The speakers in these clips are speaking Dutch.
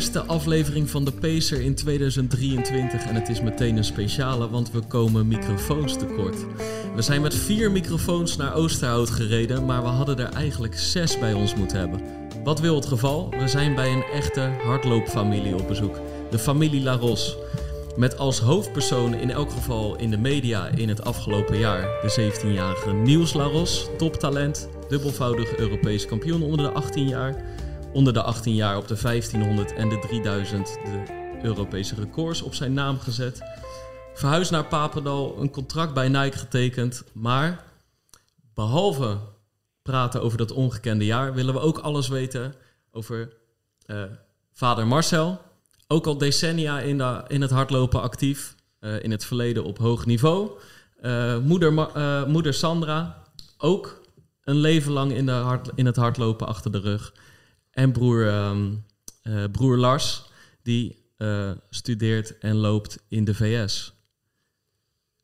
eerste aflevering van de Pacer in 2023. En het is meteen een speciale, want we komen microfoons tekort. We zijn met vier microfoons naar Oosterhout gereden, maar we hadden er eigenlijk zes bij ons moeten hebben. Wat wil het geval? We zijn bij een echte hardloopfamilie op bezoek. De familie Laros. Met als hoofdpersoon in elk geval in de media in het afgelopen jaar de 17-jarige Niels Laros, toptalent, dubbelvoudig Europees kampioen onder de 18 jaar. Onder de 18 jaar op de 1500 en de 3000 de Europese records op zijn naam gezet. Verhuisd naar Papendal, een contract bij Nike getekend. Maar behalve praten over dat ongekende jaar, willen we ook alles weten over eh, vader Marcel. Ook al decennia in, de, in het hardlopen actief, eh, in het verleden op hoog niveau. Eh, moeder, moeder Sandra, ook een leven lang in, de hard, in het hardlopen achter de rug. En broer, ehm, eh, broer Lars, die eh, studeert en loopt in de VS.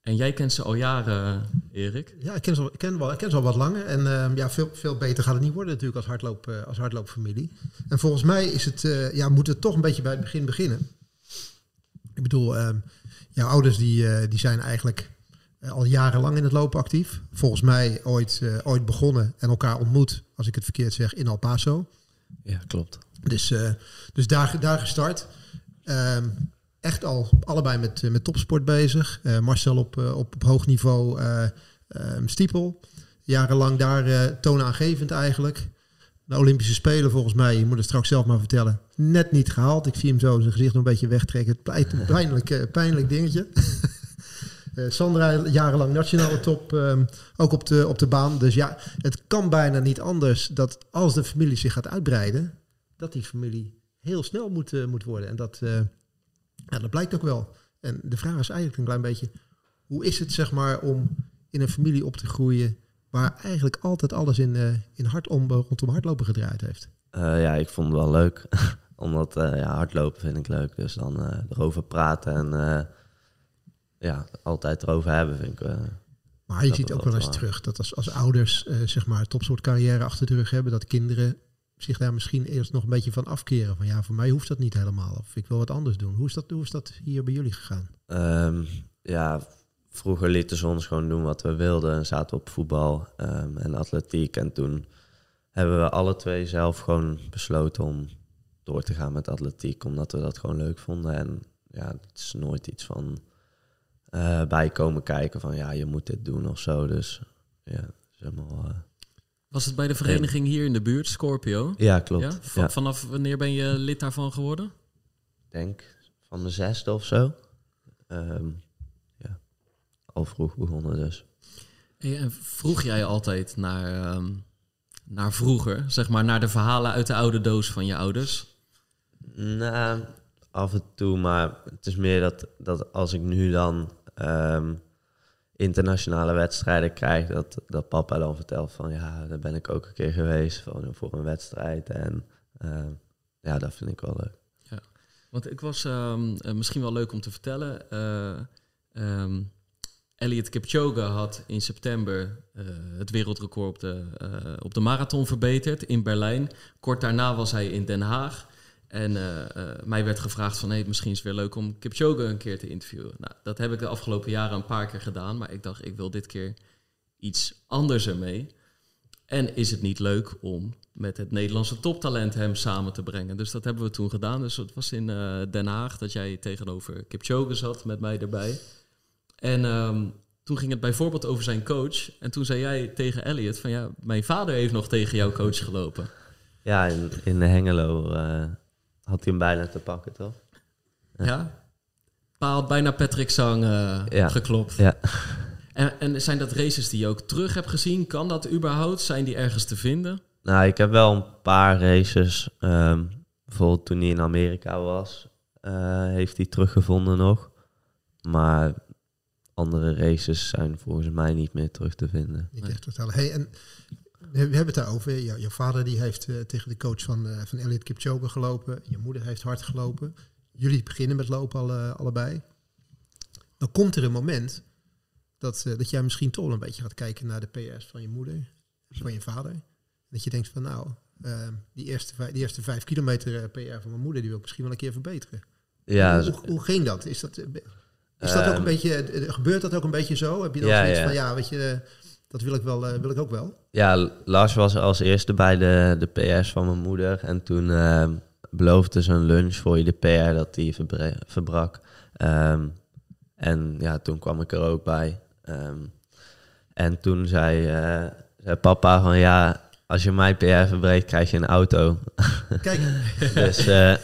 En jij kent ze al jaren, Erik. Ja, ik ken ze ik ken wel, ik ken ze al wat langer. En ehm, ja, veel, veel beter gaat het niet worden natuurlijk als, hardloop, eh, als hardloopfamilie. En volgens mij is het, eh, ja, moet het toch een beetje bij het begin beginnen. Ik bedoel, ehm, jouw ouders die, eh, die zijn eigenlijk eh, al jarenlang in het lopen actief. Volgens mij ooit, eh, ooit begonnen en elkaar ontmoet, als ik het verkeerd zeg, in El Paso. Ja, klopt. Dus, eh, dus daar, daar gestart. Ehm, echt al allebei met, met topsport bezig. Eh, Marcel op, eh, op, op hoog niveau eh ehm, stiepel. Jarenlang daar toonaangevend eigenlijk. De Olympische Spelen volgens mij, je moet het straks zelf maar vertellen, net niet gehaald. Ik zie hem zo zijn gezicht nog een beetje wegtrekken. Pijnlijk, pijnlijk dingetje. Eh, Sandra jarenlang nationale top, ehm, ook op de, op de baan. Dus ja, het kan bijna niet anders dat als de familie zich gaat uitbreiden, dat die familie heel snel moet, eh, moet worden. En dat, eh, ja, dat blijkt ook wel. En de vraag is eigenlijk een klein beetje, hoe is het zeg maar om in een familie op te groeien waar eigenlijk altijd alles in, eh, in hard om, rondom hardlopen gedraaid heeft? Ja, ik vond het wel leuk. Omdat ja, hardlopen vind ik leuk. Dus dan erover praten en ja, altijd erover hebben vind ik... eh, Maar je ziet ook wel eens waar. terug dat als, als ouders eh, zeg maar topsoort carrière achter de rug hebben, dat kinderen zich daar misschien eerst nog een beetje van afkeren. Van ja, voor mij hoeft dat niet helemaal. Of ik wil wat anders doen. Hoe is dat, hoe is dat hier bij jullie gegaan? Ehm, ja, vroeger lieten ze ons gewoon doen wat we wilden. En zaten op voetbal ehm, en atletiek. En toen hebben we alle twee zelf gewoon besloten om door te gaan met atletiek. Omdat we dat gewoon leuk vonden. En ja, het is nooit iets van eh bij komen kijken van ja, je moet dit doen of zo. Dus ja, is helemaal... eh, Was het bij de vereniging hier in de buurt, Scorpio? ja, klopt. Ja? Ja, Va- Vanaf wanneer ben je lid daarvan geworden? Ik denk van de zesde of zo. Ehm, ja, al vroeg begonnen dus. En vroeg jij altijd naar, ehm, naar vroeger, zeg maar naar de verhalen uit de oude doos van je ouders? Nou, af en toe, maar het is meer dat, dat als ik nu dan ehm, internationale wedstrijden krijg, dat, dat papa dan vertelt van ja, daar ben ik ook een keer geweest van, voor een wedstrijd. En ehm, ja, dat vind ik wel leuk. Want ik was ehm, eh, misschien wel leuk om te vertellen. eh Elliot Kipchoge had in september eh, het wereldrecord op de, op de marathon verbeterd in Berlijn. Kort daarna was hij in Den Haag. En eh, eh, mij werd gevraagd van, hey, misschien is het weer leuk om Kipchoge een keer te interviewen. Nou, dat heb ik de afgelopen jaren een paar keer gedaan. Maar ik dacht, ik wil dit keer iets anders ermee. En is het niet leuk om met het Nederlandse toptalent hem samen te brengen? Dus dat hebben we toen gedaan. Dus het was in eh, Den Haag dat jij tegenover Kipchoge zat met mij erbij. En ehm, toen ging het bijvoorbeeld over zijn coach. En toen zei jij tegen Elliot van ja, mijn vader heeft nog tegen jouw coach gelopen. Ja, in, in Hengelo had hij hem bijna te pakken, toch? Ja? Pa had bijna Patrick Sang eh, Ja. geklopt. Ja. En, en zijn dat races die je ook terug hebt gezien? Kan dat überhaupt? Zijn die ergens te vinden? Nou, ik heb wel een paar races. ehm, bijvoorbeeld toen hij in Amerika was, eh, heeft hij teruggevonden nog. Maar andere races zijn volgens mij niet meer terug te vinden. Niet echt vertellen. Hey, en we hebben het daarover. Jou- jouw vader die heeft eh, tegen de coach van, eh van Elliot Kipchoge gelopen. Je moeder heeft hard gelopen. Jullie beginnen met lopen alle, allebei. Dan komt er een moment dat, eh, dat jij misschien toch een beetje gaat kijken naar de PR's van je moeder, van je vader. Dat je denkt van nou, die, eerste vijf, die eerste vijf kilometer PR van mijn moeder, die wil ik misschien wel een keer verbeteren. Ja, hoe, hoe ging dat? Is dat, is dat ook Ehm, een beetje, eh, gebeurt dat ook een beetje zo? Heb je dan Ja, zoiets ja. van ja, weet je, dat wil ik, wel, eh, wil ik ook wel? Ja, Lars was als eerste bij de, de PR's van mijn moeder. En toen ehm, beloofde ze een lunch voor je de PR dat die verbrak. Ehm, en ja, toen kwam ik er ook bij. Ehm, en toen zei, eh, zei papa van ja, als je mijn PR verbreekt, krijg je een auto. Kijk, dus eh,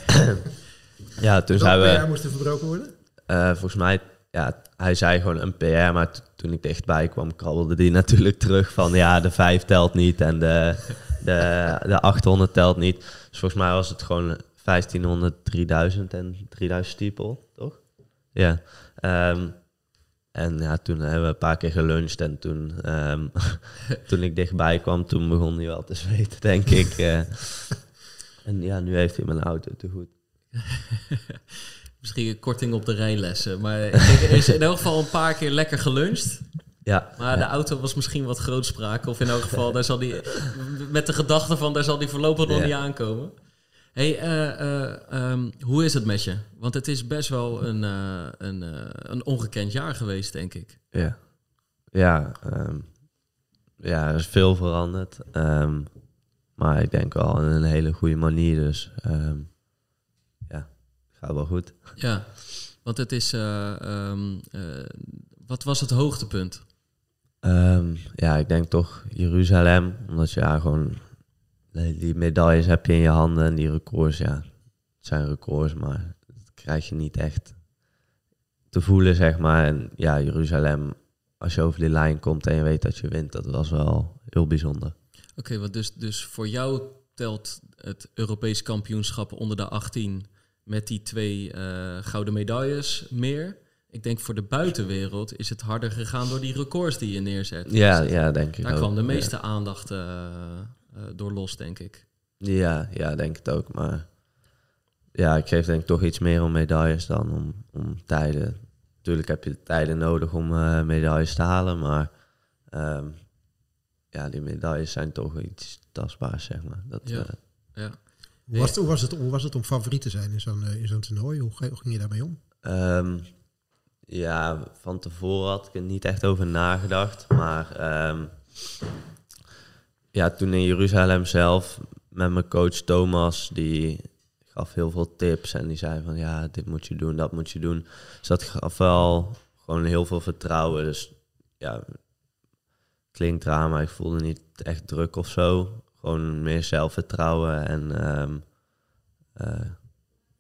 ja, toen zijn we... PR moest er verbroken worden? Volgens mij, ja, hij zei gewoon een PR, maar toen ik dichtbij kwam, krabbelde die natuurlijk terug van ja, de 5 telt niet en de, de, de 800 telt niet. Dus volgens mij was het gewoon 1500, 3000 en 3000 stiepel, toch? Ja. Ehm, en ja, toen hebben we een paar keer geluncht en toen, ehm, toen ik dichtbij kwam, toen begon hij wel te zweten, denk ik. eh. en ja, nu heeft hij mijn auto te goed. Misschien een korting op de rijlessen. Maar er is in elk geval een paar keer lekker geluncht. Ja, Maar de auto was misschien wat grootspraak. Of in elk geval, daar zal die, met de gedachte van daar zal die voorlopig nog Ja. niet aankomen. hey, eh, eh, ehm, hoe is het met je? Want het is best wel een, eh, een, een ongekend jaar geweest, denk ik. Ja, ja, ehm, ja er is veel veranderd. ehm, maar ik denk wel in een hele goede manier. Dus ja, gaat wel goed. Ja, want het is... eh, ehm, eh, wat was het hoogtepunt? Ehm, ja, ik denk toch Jeruzalem. Omdat je ja, gewoon die die medailles heb je in je handen. En die records, ja, het zijn records, maar dat krijg je niet echt te voelen, zeg maar. En ja, Jeruzalem, als je over die lijn komt en je weet dat je wint, dat was wel heel bijzonder. Oké, want dus, dus voor jou telt het Europees kampioenschap onder de 18 met die twee eh, gouden medailles meer. Ik denk voor de buitenwereld is het harder gegaan door die records die je neerzet. Ja, Dus ja, denk ik Daar ook. kwam de Ja. meeste aandacht eh, eh, door los, denk ik. Ja, ja, denk het ook. Maar ja, ik geef denk ik toch iets meer om medailles dan om, om tijden. Natuurlijk heb je de tijden nodig om medailles te halen, maar ehm, ja, die medailles zijn toch iets tastbaars, zeg maar. Dat, Ja. Ja. Hoe was, het, hoe, was het, hoe was het om favoriet te zijn in zo'n eh, in zo'n toernooi? Hoe, ging je daarmee om? Ehm, ja, van tevoren had ik er niet echt over nagedacht. Maar ehm, ja, toen in Jeruzalem zelf met mijn coach Thomas, die gaf heel veel tips en die zei van ja, dit moet je doen, dat moet je doen. Dus dat gaf wel gewoon heel veel vertrouwen. Dus ja, klinkt raar, maar ik voelde niet echt druk of zo. Gewoon meer zelfvertrouwen en ehm, eh,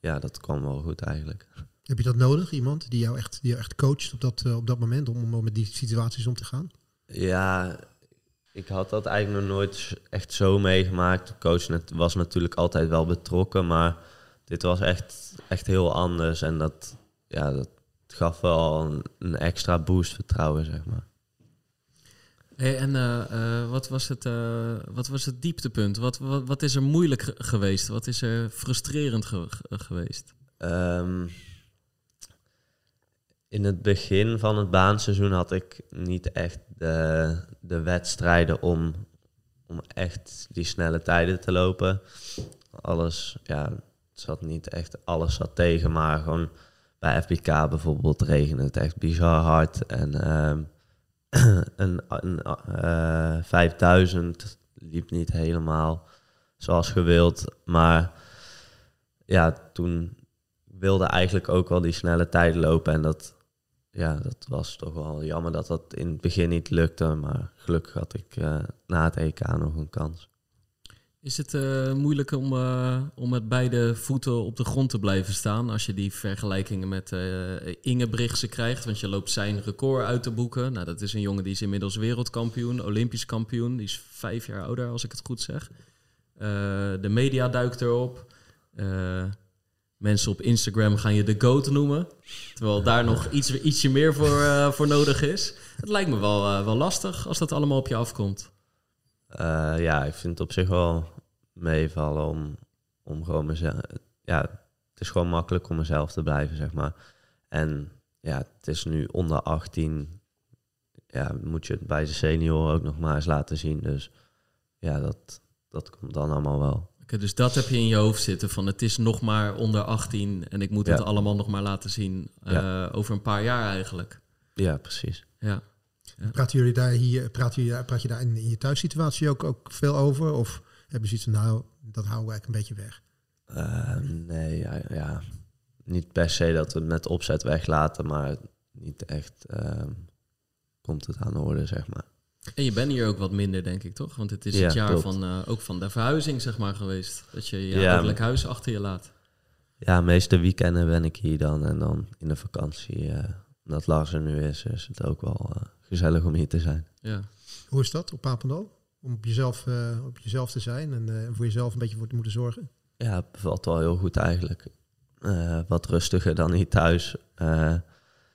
ja, dat kwam wel goed eigenlijk. Heb je dat nodig, iemand die jou echt, die jou echt coacht op dat, eh, op dat moment om, om met die situaties om te gaan? Ja, ik had dat eigenlijk nog nooit echt zo meegemaakt. De coach was natuurlijk altijd wel betrokken, maar dit was echt, echt heel anders. En dat, ja, dat gaf wel een, een extra boost vertrouwen, zeg maar. En eh, eh, wat, was het, eh, wat was het dieptepunt? Wat, wat, is er moeilijk ge- geweest? Wat is er frustrerend ge- ge- geweest? Ehm, in het begin van het baanseizoen had ik niet echt de, de wedstrijden om, om echt die snelle tijden te lopen. Alles, ja, zat niet echt, alles zat tegen, maar gewoon bij FBK bijvoorbeeld regende het echt bizar hard. En ehm, een, een eh, 5000 liep niet helemaal zoals gewild, maar ja, toen wilde eigenlijk ook wel die snelle tijd lopen. En dat, ja, dat was toch wel jammer dat dat in het begin niet lukte. Maar gelukkig had ik eh, na het EK nog een kans. Is het uh, moeilijk om, uh, om met beide voeten op de grond te blijven staan als je die vergelijkingen met uh, krijgt? Want je loopt zijn record uit te boeken. Nou, dat is een jongen die is inmiddels wereldkampioen, olympisch kampioen. Die is vijf jaar ouder, als ik het goed zeg. de media duikt erop. mensen op Instagram gaan je de GOAT noemen. Terwijl daar nog iets, ietsje meer voor, voor nodig is. Het lijkt me wel, wel lastig als dat allemaal op je afkomt. Uh, ja, ik vind het op zich wel meevallen om, om gewoon mezelf. Ja, het is gewoon makkelijk om mezelf te blijven, zeg maar. En ja, het is nu onder 18. Ja, moet je het bij de senioren ook nog maar eens laten zien. Dus ja, dat, dat komt dan allemaal wel. Okay, dus dat heb je in je hoofd zitten van het is nog maar onder 18 en ik moet het allemaal nog maar laten zien uh, over een paar jaar eigenlijk. Ja, precies. Ja. Ja. Praten jullie daar hier, praat je, praat je daar in, in je thuissituatie ook, ook veel over? Of hebben ze iets van, nou, dat houden we eigenlijk een beetje weg? Uh, nee, ja, ja, niet per se dat we het met opzet weglaten, maar niet echt uh, komt het aan de orde, zeg maar. En je bent hier ook wat minder, denk ik, toch? Want het is het jaar van, uh, ook van de verhuizing, zeg maar, geweest. Dat je je ja, huis achter je laat. Ja, meeste weekenden ben ik hier dan. En dan in de vakantie, uh, omdat Lars er nu is, is het ook wel uh, gezellig om hier te zijn. Ja. Hoe is dat op Papendal? Om op jezelf, uh, op jezelf te zijn en uh, voor jezelf een beetje voor te moeten zorgen? Ja, het bevalt wel heel goed eigenlijk. Uh, wat rustiger dan hier thuis.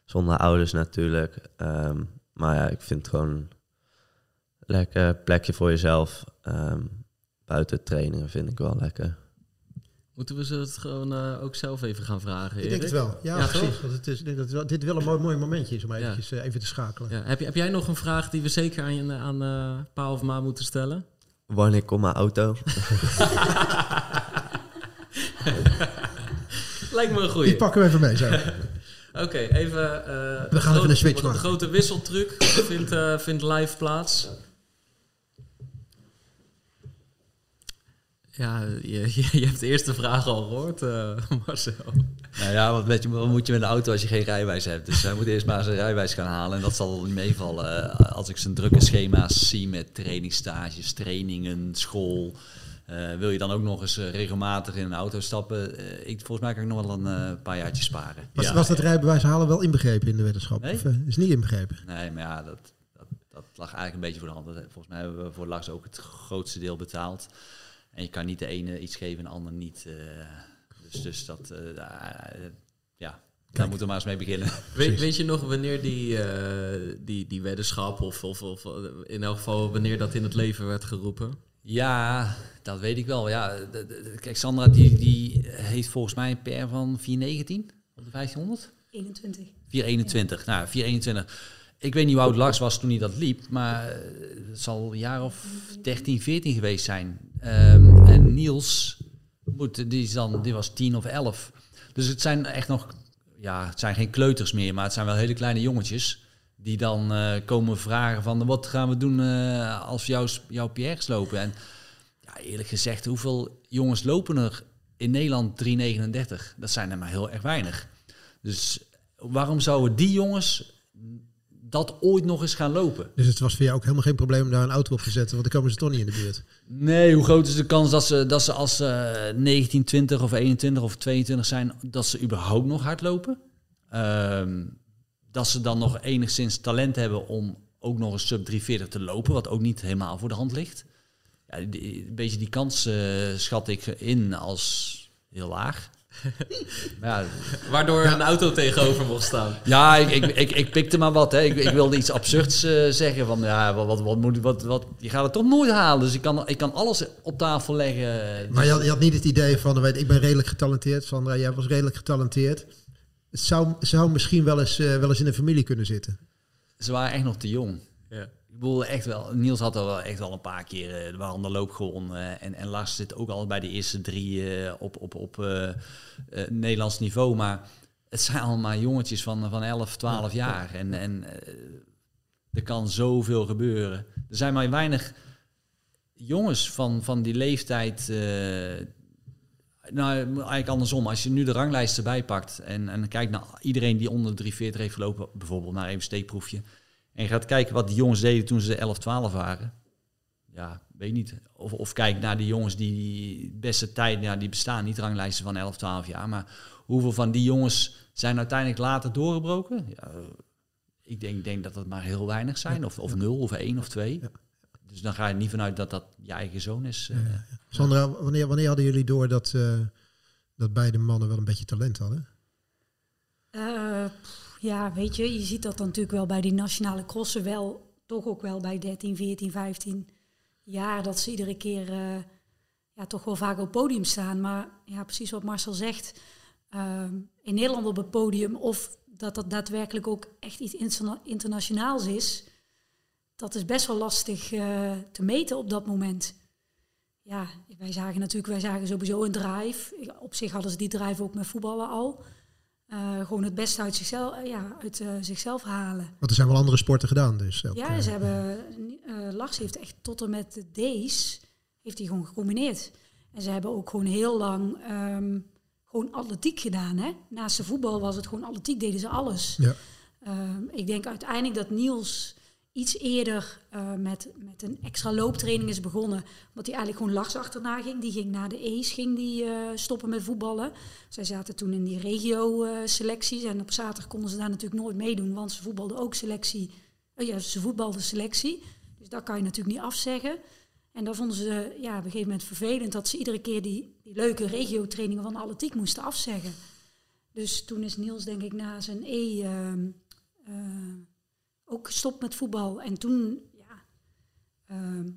zonder ouders natuurlijk. Um, maar ja, ik vind het gewoon lekker plekje voor jezelf. Um, buiten trainingen vind ik wel lekker. Moeten we ze het gewoon uh, ook zelf even gaan vragen? Ik denk het wel. Ja, ja precies. Want het is, dat wel, dit wel een mooi, mooi momentje is om ja. eventjes, uh, even te schakelen. Ja. Heb, je, heb jij nog een vraag die we zeker aan, aan uh, Pa of Ma moeten stellen? Wanneer komt mijn auto? Lijkt me een goeie. Die pakken we even mee zo. Oké, okay, even... we gaan even een switch maken. De grote wisseltruc vindt, vindt live plaats. Ja, je, je, hebt de eerste vraag al gehoord, uh, Marcel. Nou ja, wat, met, wat moet je met een auto als je geen rijwijs hebt? Dus hij moet eerst maar zijn rijwijs gaan halen. En dat zal niet meevallen eh, als ik zijn drukke schema's zie met trainingsstages, trainingen, school. Uh, wil je dan ook nog eens regelmatig in een auto stappen? ik, volgens mij kan ik nog wel een paar jaartjes sparen. Was, ja, was dat rijbewijs halen wel inbegrepen in de wetenschap? Nee? Of is niet inbegrepen? Nee, maar ja, dat, dat, dat lag eigenlijk een beetje voor de hand. Volgens mij hebben we voor Lars ook het grootste deel betaald. En je kan niet de ene iets geven en de ander niet. Uh, dus, dus dat, uh, ja, daar moeten we maar eens mee beginnen. Weet, weet je nog wanneer die, uh, die, die weddenschap, of, of, of in elk geval wanneer dat in het leven werd geroepen? Ja, dat weet ik wel. Ja, de, de, kijk, Sandra die, die heeft volgens mij een PR van 419 op de 1500. 21. 421. Ja. Nou, 421. Ik weet niet hoe oud Lars was toen hij dat liep, maar het zal een jaar of 13, 14 geweest zijn. Um, en Niels, moet, die, is dan, die was 10 of 11. Dus het zijn echt nog, ja, het zijn geen kleuters meer, maar het zijn wel hele kleine jongetjes. Die dan uh, komen vragen van wat gaan we doen uh, als we jou, jouw PR's lopen. En ja, eerlijk gezegd, hoeveel jongens lopen er in Nederland 3,39? Dat zijn er maar heel erg weinig. Dus waarom zouden die jongens dat ooit nog eens gaan lopen. Dus het was voor jou ook helemaal geen probleem om daar een auto op te zetten, want dan komen ze toch niet in de buurt. Nee, hoe groot is de kans dat ze, dat ze als ze 19, 20 of 21 of 22 zijn, dat ze überhaupt nog hardlopen? Um, dat ze dan nog enigszins talent hebben om ook nog een sub 340 te lopen, wat ook niet helemaal voor de hand ligt. Ja, een beetje die kans uh, schat ik in als heel laag. ja. Waardoor een auto tegenover mocht staan. Ja, ik, ik, ik, ik pikte maar wat. Hè. Ik, ik wilde iets absurds uh, zeggen. Van, ja, wat, wat, wat, moet, wat, wat, je gaat het toch nooit halen. Dus ik kan, ik kan alles op tafel leggen. Dus maar je had, je had niet het idee van, weet, ik ben redelijk getalenteerd. Sandra, jij was redelijk getalenteerd. Het zou, zou misschien wel eens, uh, wel eens in een familie kunnen zitten. Ze waren echt nog te jong. Ja bedoel, echt wel. Niels had er wel echt wel een paar keer uh, de loop gewonnen. en, en Lars zit ook al bij de eerste drie uh, op, op, op uh, Nederlands niveau. Maar het zijn allemaal jongetjes van, van 11, 12 jaar. En, en er kan zoveel gebeuren. Er zijn maar weinig jongens van, van die leeftijd. nou, eigenlijk andersom. Als je nu de ranglijst erbij pakt en, en kijkt naar iedereen die onder de 340 heeft gelopen, bijvoorbeeld naar even steekproefje en je gaat kijken wat die jongens deden toen ze 11, 12 waren. ja, weet niet. Of, of kijk naar die jongens die die beste tijd, ja, die bestaan niet, ranglijsten van 11, 12 jaar. Maar hoeveel van die jongens zijn uiteindelijk later doorgebroken? Ja, ik denk, denk dat het maar heel weinig zijn. Of, of nul, of één, of twee. Ja. Dus dan ga je niet vanuit dat dat je eigen zoon is. eh. Sandra, wanneer, wanneer hadden jullie door dat, eh, dat beide mannen wel een beetje talent hadden? Eh, pff, ja, weet je, je ziet dat dan natuurlijk wel bij die nationale crossen wel, toch ook wel bij 13, 14, 15 jaar, dat ze iedere keer eh, ja, toch wel vaak op podium staan. Maar ja, precies wat Marcel zegt, ehm, in Nederland op het podium of dat dat daadwerkelijk ook echt iets interna- internationaals is, dat is best wel lastig eh, te meten op dat moment. Ja, wij zagen natuurlijk, wij zagen sowieso een drive. Op zich hadden ze die drive ook met voetballen al. Eh, gewoon het beste uit zichzelf, eh, ja, uit eh, zichzelf halen. Want er zijn wel andere sporten gedaan. Dus ook, Ja, ze hebben, Lars heeft echt tot en met de D's, heeft hij gewoon gecombineerd. En ze hebben ook gewoon heel lang ehm, gewoon atletiek gedaan. Hè? Naast de voetbal was het gewoon atletiek, deden ze alles. Ja. Ehm, ik denk uiteindelijk dat Niels iets eerder eh, met, met een extra looptraining is begonnen. Omdat hij eigenlijk gewoon Lars achterna ging. Die ging naar de E's, ging die eh, stoppen met voetballen. Zij zaten toen in die regio-selecties. en op zaterdag konden ze daar natuurlijk nooit meedoen. Want ze voetbalden ook selectie. Ja, ze voetbalden selectie. Dus dat kan je natuurlijk niet afzeggen. En dat vonden ze ja, op een gegeven moment vervelend. Dat ze iedere keer die, die leuke regio-trainingen van de atletiek moesten afzeggen. Dus toen is Niels denk ik na zijn E... ook gestopt met voetbal. En toen, ja, ehm,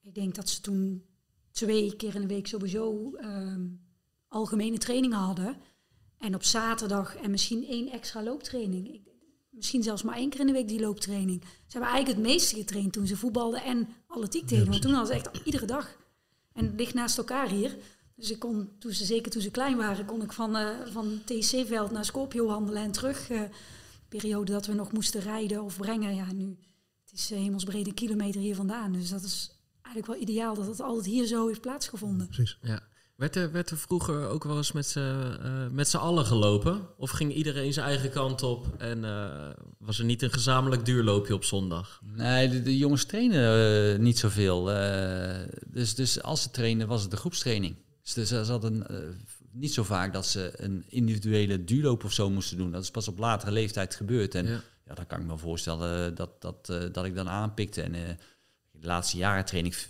ik denk dat ze toen twee keer in de week sowieso ehm, algemene trainingen hadden. En op zaterdag en misschien één extra looptraining. Ik, misschien zelfs maar één keer in de week die looptraining. Ze hebben eigenlijk het meeste getraind toen ze voetbalden en atletiek deden. Want toen hadden ze echt iedere dag. En het ligt naast elkaar hier. Dus ik kon, toen ze, zeker toen ze klein waren, kon ik van, eh van TC-veld naar Scorpio handelen en terug. eh, periode dat we nog moesten rijden of brengen. Ja, nu, het is eh, hemelsbrede kilometer hier vandaan. Dus dat is eigenlijk wel ideaal dat het altijd hier zo heeft plaatsgevonden. Precies. Ja. Werd er, werd er vroeger ook wel eens met z'n eh, met z'n allen gelopen? Of ging iedereen zijn eigen kant op en eh, was er niet een gezamenlijk duurloopje op zondag? Nee, de, de jongens trainen niet zoveel. eh, dus, dus als ze trainen, was het de groepstraining. Dus ze- ze hadden eh, niet zo vaak dat ze een individuele duurloop of zo moesten doen. Dat is pas op latere leeftijd gebeurd. En Ja. ja, dan kan ik me voorstellen dat, dat, eh, dat ik dan aanpikte. En eh, de laatste jaren train ik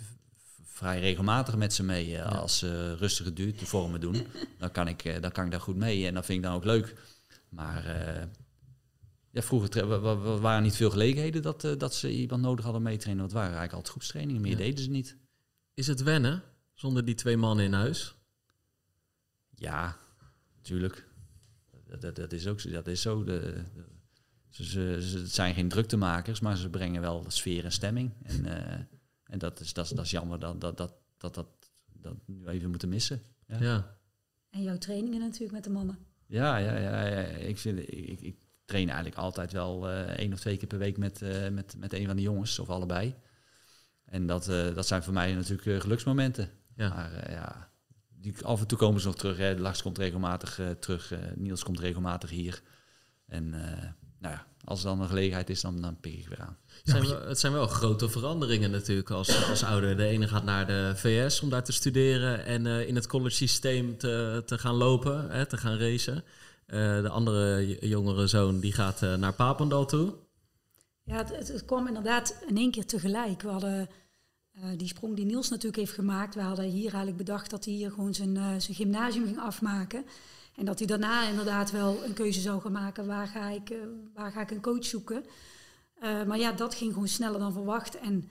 vrij regelmatig met ze mee. eh, Als ze rustige duurvormen doen, dan kan, ik, dan kan ik daar goed mee. En dat vind ik dan ook leuk. Maar ja, vroeger waren niet veel gelegenheden dat, dat ze iemand nodig hadden mee te trainen. Want het waren eigenlijk altijd groepstrainingen. Meer Ja. deden ze niet. Is het wennen zonder die twee mannen in huis? Ja, natuurlijk. Dat, dat, dat is ook zo. Dat is zo. De, de- ze, ze, ze- het zijn geen druktemakers, maar ze brengen wel sfeer en stemming. En, eh, en dat, is, dat, is, dat is jammer dat dat, dat, dat, dat, dat nu even moeten missen. Ja. Ja. En jouw trainingen natuurlijk met de mannen. Ja, ja, ja, ja. Ik, vind, ik, ik, ik train eigenlijk altijd wel eh één of twee keer per week met, eh, met, met een van de jongens, of allebei. En dat, eh, dat zijn voor mij natuurlijk geluksmomenten. Ja. Maar ja, die, af en toe komen ze nog terug. Hè. Lars komt regelmatig eh, terug. eh, Niels komt regelmatig hier. En eh, nou ja, als er dan een gelegenheid is, dan, dan pik ik weer aan. Het zijn, wel, het zijn wel grote veranderingen natuurlijk als, als ouder. De ene gaat naar de VS om daar te studeren en eh, in het college systeem te, te gaan lopen, hè, te gaan racen. Eh, de andere jongere zoon die gaat eh, naar Papendal toe. Ja, het, het, het kwam inderdaad in één keer tegelijk. We hadden eh, die sprong die Niels natuurlijk heeft gemaakt. We hadden hier eigenlijk bedacht dat hij hier gewoon zijn, eh, zijn gymnasium ging afmaken. En dat hij daarna inderdaad wel een keuze zou gaan maken. Waar ga ik, eh, waar ga ik een coach zoeken? Maar ja, dat ging gewoon sneller dan verwacht. En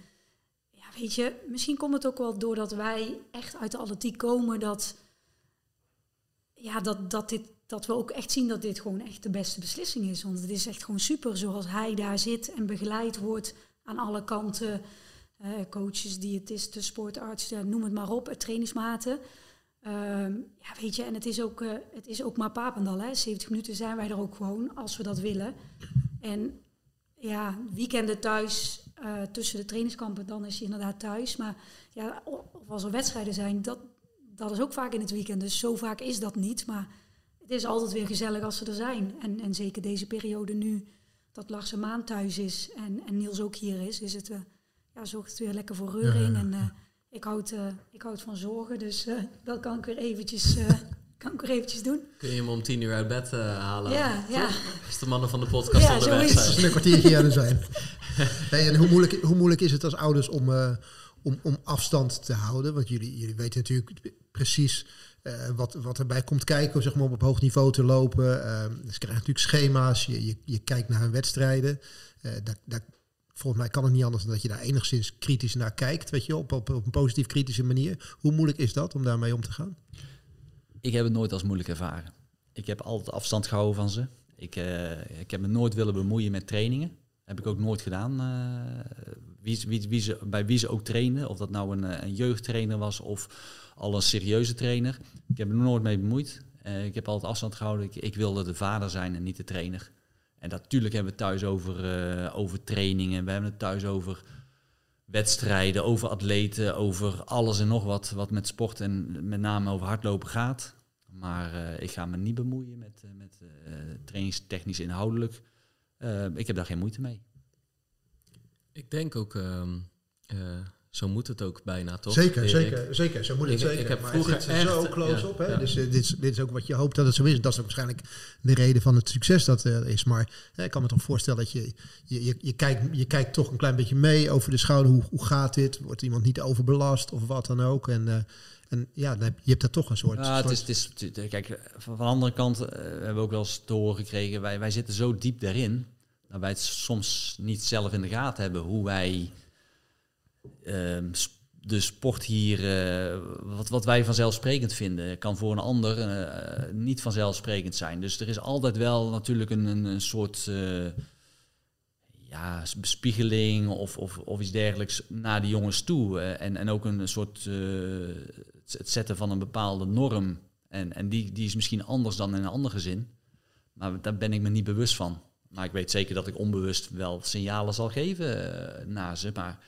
ja, weet je, misschien komt het ook wel doordat wij echt uit de atletiek komen. Dat, ja, dat, dat, dit, dat we ook echt zien dat dit gewoon echt de beste beslissing is. Want het is echt gewoon super zoals hij daar zit en begeleid wordt aan alle kanten. Eh, coaches, diëtisten, sportartsen, noem het maar op, eh, trainingsmaten. Ehm, ja, weet je, en het is ook, eh, het is ook maar Papendal. Hè. 70 minuten zijn wij er ook gewoon, als we dat willen. En ja, weekenden thuis, eh, tussen de trainingskampen, dan is hij inderdaad thuis. Maar ja, of als er wedstrijden zijn, dat, dat is ook vaak in het weekend. Dus zo vaak is dat niet. Maar het is altijd weer gezellig als ze er zijn. En, en zeker deze periode nu, dat Lars een maand thuis is en, en Niels ook hier is, is het... ja, zorgt het weer lekker voor reuring. En eh, ik, houd, eh, ik houd van zorgen, dus eh, dat kan ik weer eventjes, eh, kan ik weer eventjes doen. Kun je hem om tien uur uit bed eh, halen? Ja, ja. Als de mannen van de podcast Ja, onderweg zijn. is een kwartiertje aan zijn. Hey, en hoe moeilijk, hoe moeilijk is het als ouders om, eh, om, om afstand te houden? Want jullie, jullie weten natuurlijk precies eh, wat, wat erbij komt kijken, zeg maar, om op hoog niveau te lopen. Eh, ze krijgen natuurlijk schema's, je, je, je kijkt naar hun wedstrijden. Eh daar, daar, volgens mij kan het niet anders dan dat je daar enigszins kritisch naar kijkt, weet je, op, op, op een positief kritische manier. Hoe moeilijk is dat om daarmee om te gaan? Ik heb het nooit als moeilijk ervaren. Ik heb altijd afstand gehouden van ze. Ik, eh, ik heb me nooit willen bemoeien met trainingen. Heb ik ook nooit gedaan. eh, wie, wie, wie ze, bij wie ze ook trainen. Of dat nou een, eh, een jeugdtrainer was of al een serieuze trainer. Ik heb me nooit mee bemoeid. Ik heb altijd afstand gehouden. Ik, ik wilde de vader zijn en niet de trainer. En natuurlijk hebben we het thuis over, eh, over trainingen. We hebben het thuis over wedstrijden, over atleten, over alles en nog wat wat met sport en met name over hardlopen gaat. Maar eh, ik ga me niet bemoeien met, eh, met trainingstechnisch inhoudelijk. Ik heb daar geen moeite mee. Ik denk ook, ehm, eh, zo moet het ook bijna, toch? Zeker, Erik? zeker, zeker. Zo moet het Ik- zeker. ik heb maar vroeger het er zo echt- close ja, op. Hè? ja. Dus eh, dit, is, dit is ook wat je hoopt dat het zo is. Dat is ook waarschijnlijk de reden van het succes dat er is. Maar eh, ik kan me toch voorstellen dat je, je, je, je, kijkt, je kijkt toch een klein beetje mee over de schouder. Hoe, hoe gaat dit? Wordt iemand niet overbelast of wat dan ook? En, eh, en ja, dan heb, je hebt daar toch een soort... Ja, het is, het is, kijk, van, van de andere kant eh, hebben we ook wel eens te horen gekregen, wij, wij zitten zo diep daarin, dat wij het soms niet zelf in de gaten hebben hoe wij de sport hier, eh, wat, wat wij vanzelfsprekend vinden, kan voor een ander eh, niet vanzelfsprekend zijn. Dus er is altijd wel natuurlijk een, een, soort eh, ja, bespiegeling of, of, of iets dergelijks naar die jongens toe. en, en ook een soort het zetten van een bepaalde norm. En, en die, die is misschien anders dan in een ander gezin. Maar daar ben ik me niet bewust van. Maar ik weet zeker dat ik onbewust wel signalen zal geven naar ze. Maar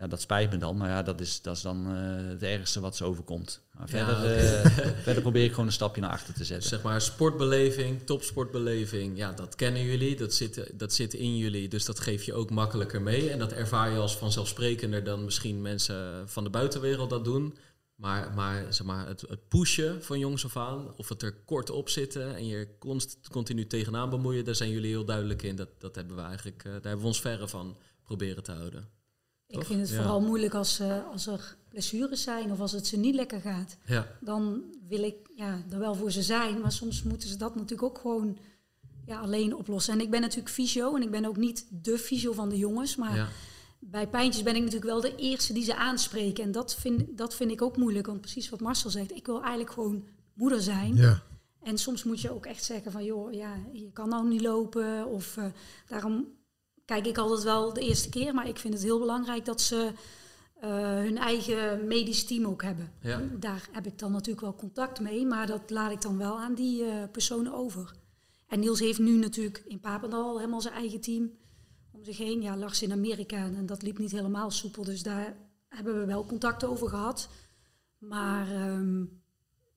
ja, dat spijt me dan. Maar ja, dat is, dat is dan eh, het ergste wat ze overkomt. Maar Ja, verder, eh, verder probeer ik gewoon een stapje naar achter te zetten. Zeg maar sportbeleving, topsportbeleving, ja, dat kennen jullie, dat zit, dat zit in jullie, dus dat geef je ook makkelijker mee. En dat ervaar je als vanzelfsprekender dan misschien mensen van de buitenwereld dat doen. Maar, maar, zeg maar het, het pushen van jongs af aan, of het er kort op zitten en je const, continu tegenaan bemoeien, daar zijn jullie heel duidelijk in. Dat, dat hebben we eigenlijk, eh, daar hebben we ons verre van proberen te houden. Ik Toch? vind het Ja. vooral moeilijk als, eh, als er blessures zijn of als het ze niet lekker gaat. Ja, Dan wil ik ja, er wel voor ze zijn, maar soms moeten ze dat natuurlijk ook gewoon ja, alleen oplossen. En ik ben natuurlijk fysio en ik ben ook niet de fysio van de jongens, maar ja. bij pijntjes ben ik natuurlijk wel de eerste die ze aanspreken. En dat vind, dat vind ik ook moeilijk, want precies wat Marcel zegt, ik wil eigenlijk gewoon moeder zijn. ja. En soms moet je ook echt zeggen van, joh, ja, je kan nou niet lopen. Of eh, daarom kijk ik altijd wel de eerste keer. Maar ik vind het heel belangrijk dat ze eh, hun eigen medisch team ook hebben. Ja. Daar heb ik dan natuurlijk wel contact mee. Maar dat laat ik dan wel aan die eh, personen over. En Niels heeft nu natuurlijk in Papendal helemaal zijn eigen team om zich heen. Ja, lag ze in Amerika en dat liep niet helemaal soepel. Dus daar hebben we wel contact over gehad. Maar ehm,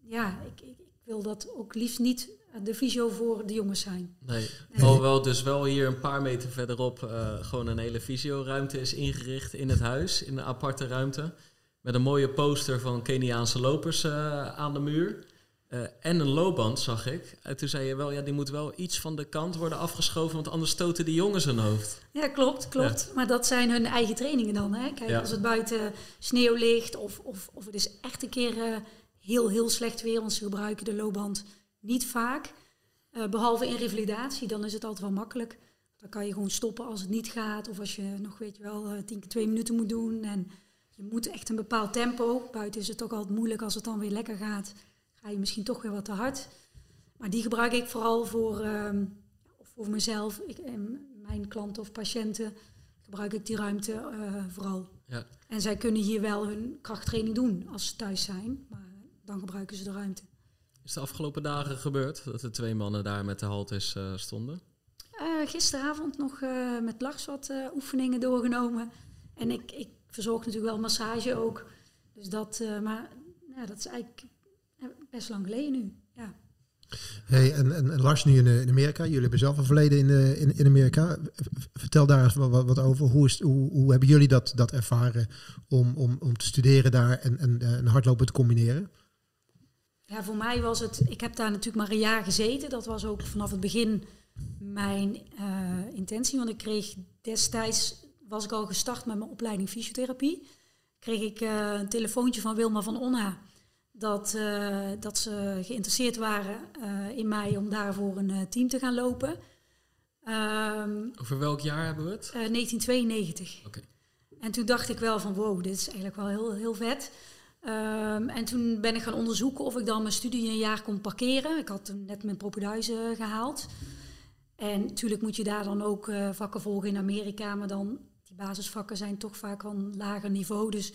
ja, ik, ik, ik wil dat ook liefst niet de visio voor de jongens zijn. Nee. Alhoewel dus wel hier een paar meter verderop eh, gewoon een hele visio-ruimte is ingericht in het huis, in een aparte ruimte. Met een mooie poster van Keniaanse lopers eh, aan de muur. Eh, en een loopband, zag ik. En toen zei je wel, ja, die moet wel iets van de kant worden afgeschoven, want anders stoten die jongens hun hoofd. Ja, klopt, klopt. Maar dat zijn hun eigen trainingen dan. Hè? Kijk, Ja. als het buiten sneeuw ligt of, of, of het is echt een keer eh, heel, heel slecht weer, want ze gebruiken de loopband niet vaak. Eh, behalve in revalidatie, dan is het altijd wel makkelijk. Dan kan je gewoon stoppen als het niet gaat. Of als je nog, weet je wel, eh, tien keer twee minuten moet doen. En je moet echt een bepaald tempo. Buiten is het ook altijd moeilijk als het dan weer lekker gaat. Ga je misschien toch weer wat te hard. Maar die gebruik ik vooral voor, ehm, voor mezelf. Ik, en mijn klanten of patiënten gebruik ik die ruimte eh, vooral. Ja. En zij kunnen hier wel hun krachttraining doen als ze thuis zijn. Maar dan gebruiken ze de ruimte. Is de afgelopen dagen gebeurd dat de twee mannen daar met de haltes eh, stonden? Eh, gisteravond nog eh, met Lars wat eh, oefeningen doorgenomen. En ik, ik verzorg natuurlijk wel massage ook. Dus dat, eh, maar ja, dat is eigenlijk best lang geleden nu. Ja. Hey, en, en, en Lars, nu in, in Amerika. Jullie hebben zelf een verleden in, eh, in, in Amerika. Vertel daar eens wat, wat, over. Hoe, is, hoe, hoe hebben jullie dat, dat ervaren om, om, om te studeren daar en, en, en hardlopen te combineren? Ja, voor mij was het. Ik heb daar natuurlijk maar een jaar gezeten. Dat was ook vanaf het begin mijn eh, intentie. Want ik kreeg destijds, was ik al gestart met mijn opleiding fysiotherapie. Kreeg ik eh, een telefoontje van Wilma van Onna. Dat, eh, dat ze geïnteresseerd waren in mij om daarvoor een team te gaan lopen. Ehm, Over welk jaar hebben we het? eh, 1992. Oké. En toen dacht ik wel van wow, dit is eigenlijk wel heel, heel vet. Ehm, en toen ben ik gaan onderzoeken of ik dan mijn studie een jaar kon parkeren. Ik had net mijn propeduizen gehaald. En natuurlijk moet je daar dan ook eh, vakken volgen in Amerika, maar dan die basisvakken zijn toch vaak van lager niveau. Dus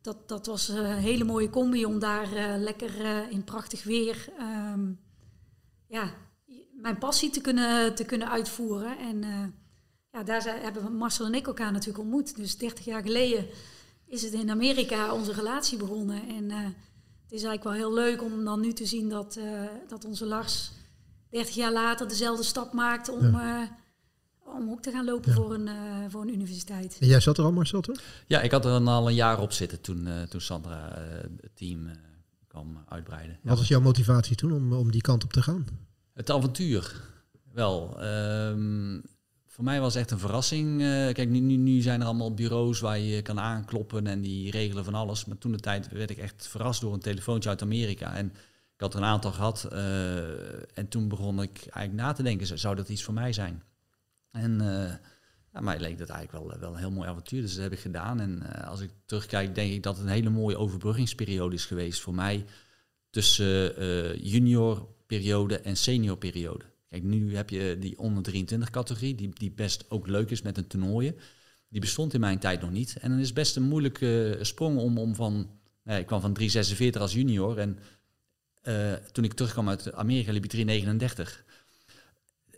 dat, dat was een hele mooie combi om daar eh, lekker eh, in prachtig weer ehm, ja, mijn passie te kunnen, te kunnen uitvoeren. En ja, daar zijn, hebben Marcel en ik elkaar natuurlijk ontmoet. Dus 30 jaar geleden is het in Amerika onze relatie begonnen. En eh, het is eigenlijk wel heel leuk om dan nu te zien dat, eh, dat onze Lars 30 jaar later dezelfde stap maakt om, eh, om ook te gaan lopen Ja. voor, een, eh, voor een universiteit. En jij zat er al, Marcel, toch? Ja, ik had er dan al een jaar op zitten toen, eh, toen Sandra eh, het team eh, kwam uitbreiden. Wat was jouw motivatie toen om, om die kant op te gaan? Het avontuur, wel. Ehm, voor mij was het echt een verrassing. Eh, kijk, nu, nu, zijn er allemaal bureaus waar je kan aankloppen en die regelen van alles. Maar toen de tijd werd ik echt verrast door een telefoontje uit Amerika. En ik had er een aantal gehad. eh, en toen begon ik eigenlijk na te denken, zou- dat iets voor mij zijn? En eh ja, mij leek dat eigenlijk wel, wel een heel mooi avontuur. Dus dat heb ik gedaan. En als ik terugkijk, denk ik dat het een hele mooie overbruggingsperiode is geweest voor mij. Tussen eh juniorperiode en seniorperiode. Kijk, nu heb je die onder 23 categorie, die, die best ook leuk is met een toernooien. Die bestond in mijn tijd nog niet. En dan is best een moeilijke sprong om, om van... Nou, ik kwam van 3,46 als junior en eh, toen ik terugkwam uit Amerika liep ik 3,39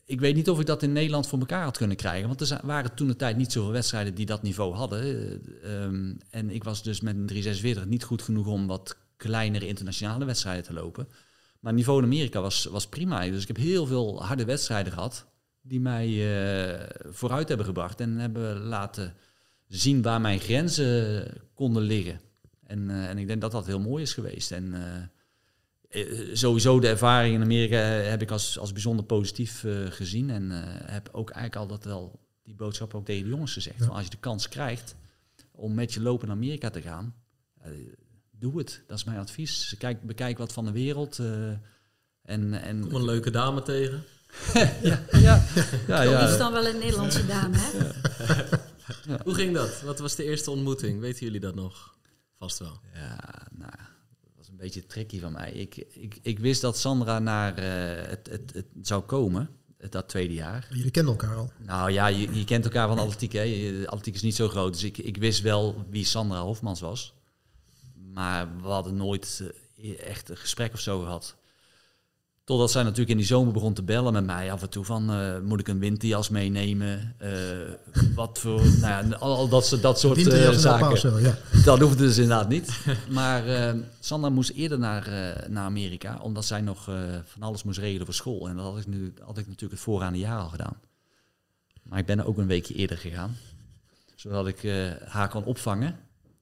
ik weet niet of ik dat in Nederland voor elkaar had kunnen krijgen. Want er waren toen de tijd niet zoveel wedstrijden die dat niveau hadden. Eh, ehm, en ik was dus met een 346 niet goed genoeg om wat kleinere internationale wedstrijden te lopen. Maar het niveau in Amerika was, was prima. Dus ik heb heel veel harde wedstrijden gehad. Die mij eh, vooruit hebben gebracht. En hebben laten zien waar mijn grenzen konden liggen. En, eh, en ik denk dat dat heel mooi is geweest. En eh, sowieso de ervaring in Amerika heb ik als, als bijzonder positief gezien. En heb ook eigenlijk altijd wel die boodschap ook tegen de jongens gezegd. Ja. Van als je de kans krijgt om met je lopen naar Amerika te gaan, doe het. Dat is mijn advies. Kijk, bekijk wat van de wereld. eh, en, en, Kom een leuke dame tegen. ja, ja, ja, Dat is ja. dan wel een Nederlandse dame, hè? Hoe ging dat? Wat was de eerste ontmoeting? Weten jullie dat nog? Vast wel. Ja, nou, dat was een beetje tricky van mij. Ik, ik, ik wist dat Sandra naar eh, het, het, het zou komen, het- dat tweede jaar. Jullie kennen elkaar al. Nou ja, je, je kent elkaar van atletiek. Hè? Atletiek is niet zo groot. Dus ik, ik wist wel wie Sandra Hofmans was. Maar we hadden nooit eh, echt een gesprek of zo gehad. Totdat zij natuurlijk in die zomer begon te bellen met mij af en toe van... eh, moet ik een winterjas meenemen? Eh, wat voor... Nou ja, al, dat, soort- dat soort zaken. Zo, ja. Dat hoefde dus inderdaad niet. Maar Sandra moest eerder naar, naar Amerika, omdat zij nog van alles moest regelen voor school. En dat had ik, nu, had ik natuurlijk het voorgaande jaar al gedaan. Maar ik ben er ook een weekje eerder gegaan, zodat ik haar kon opvangen.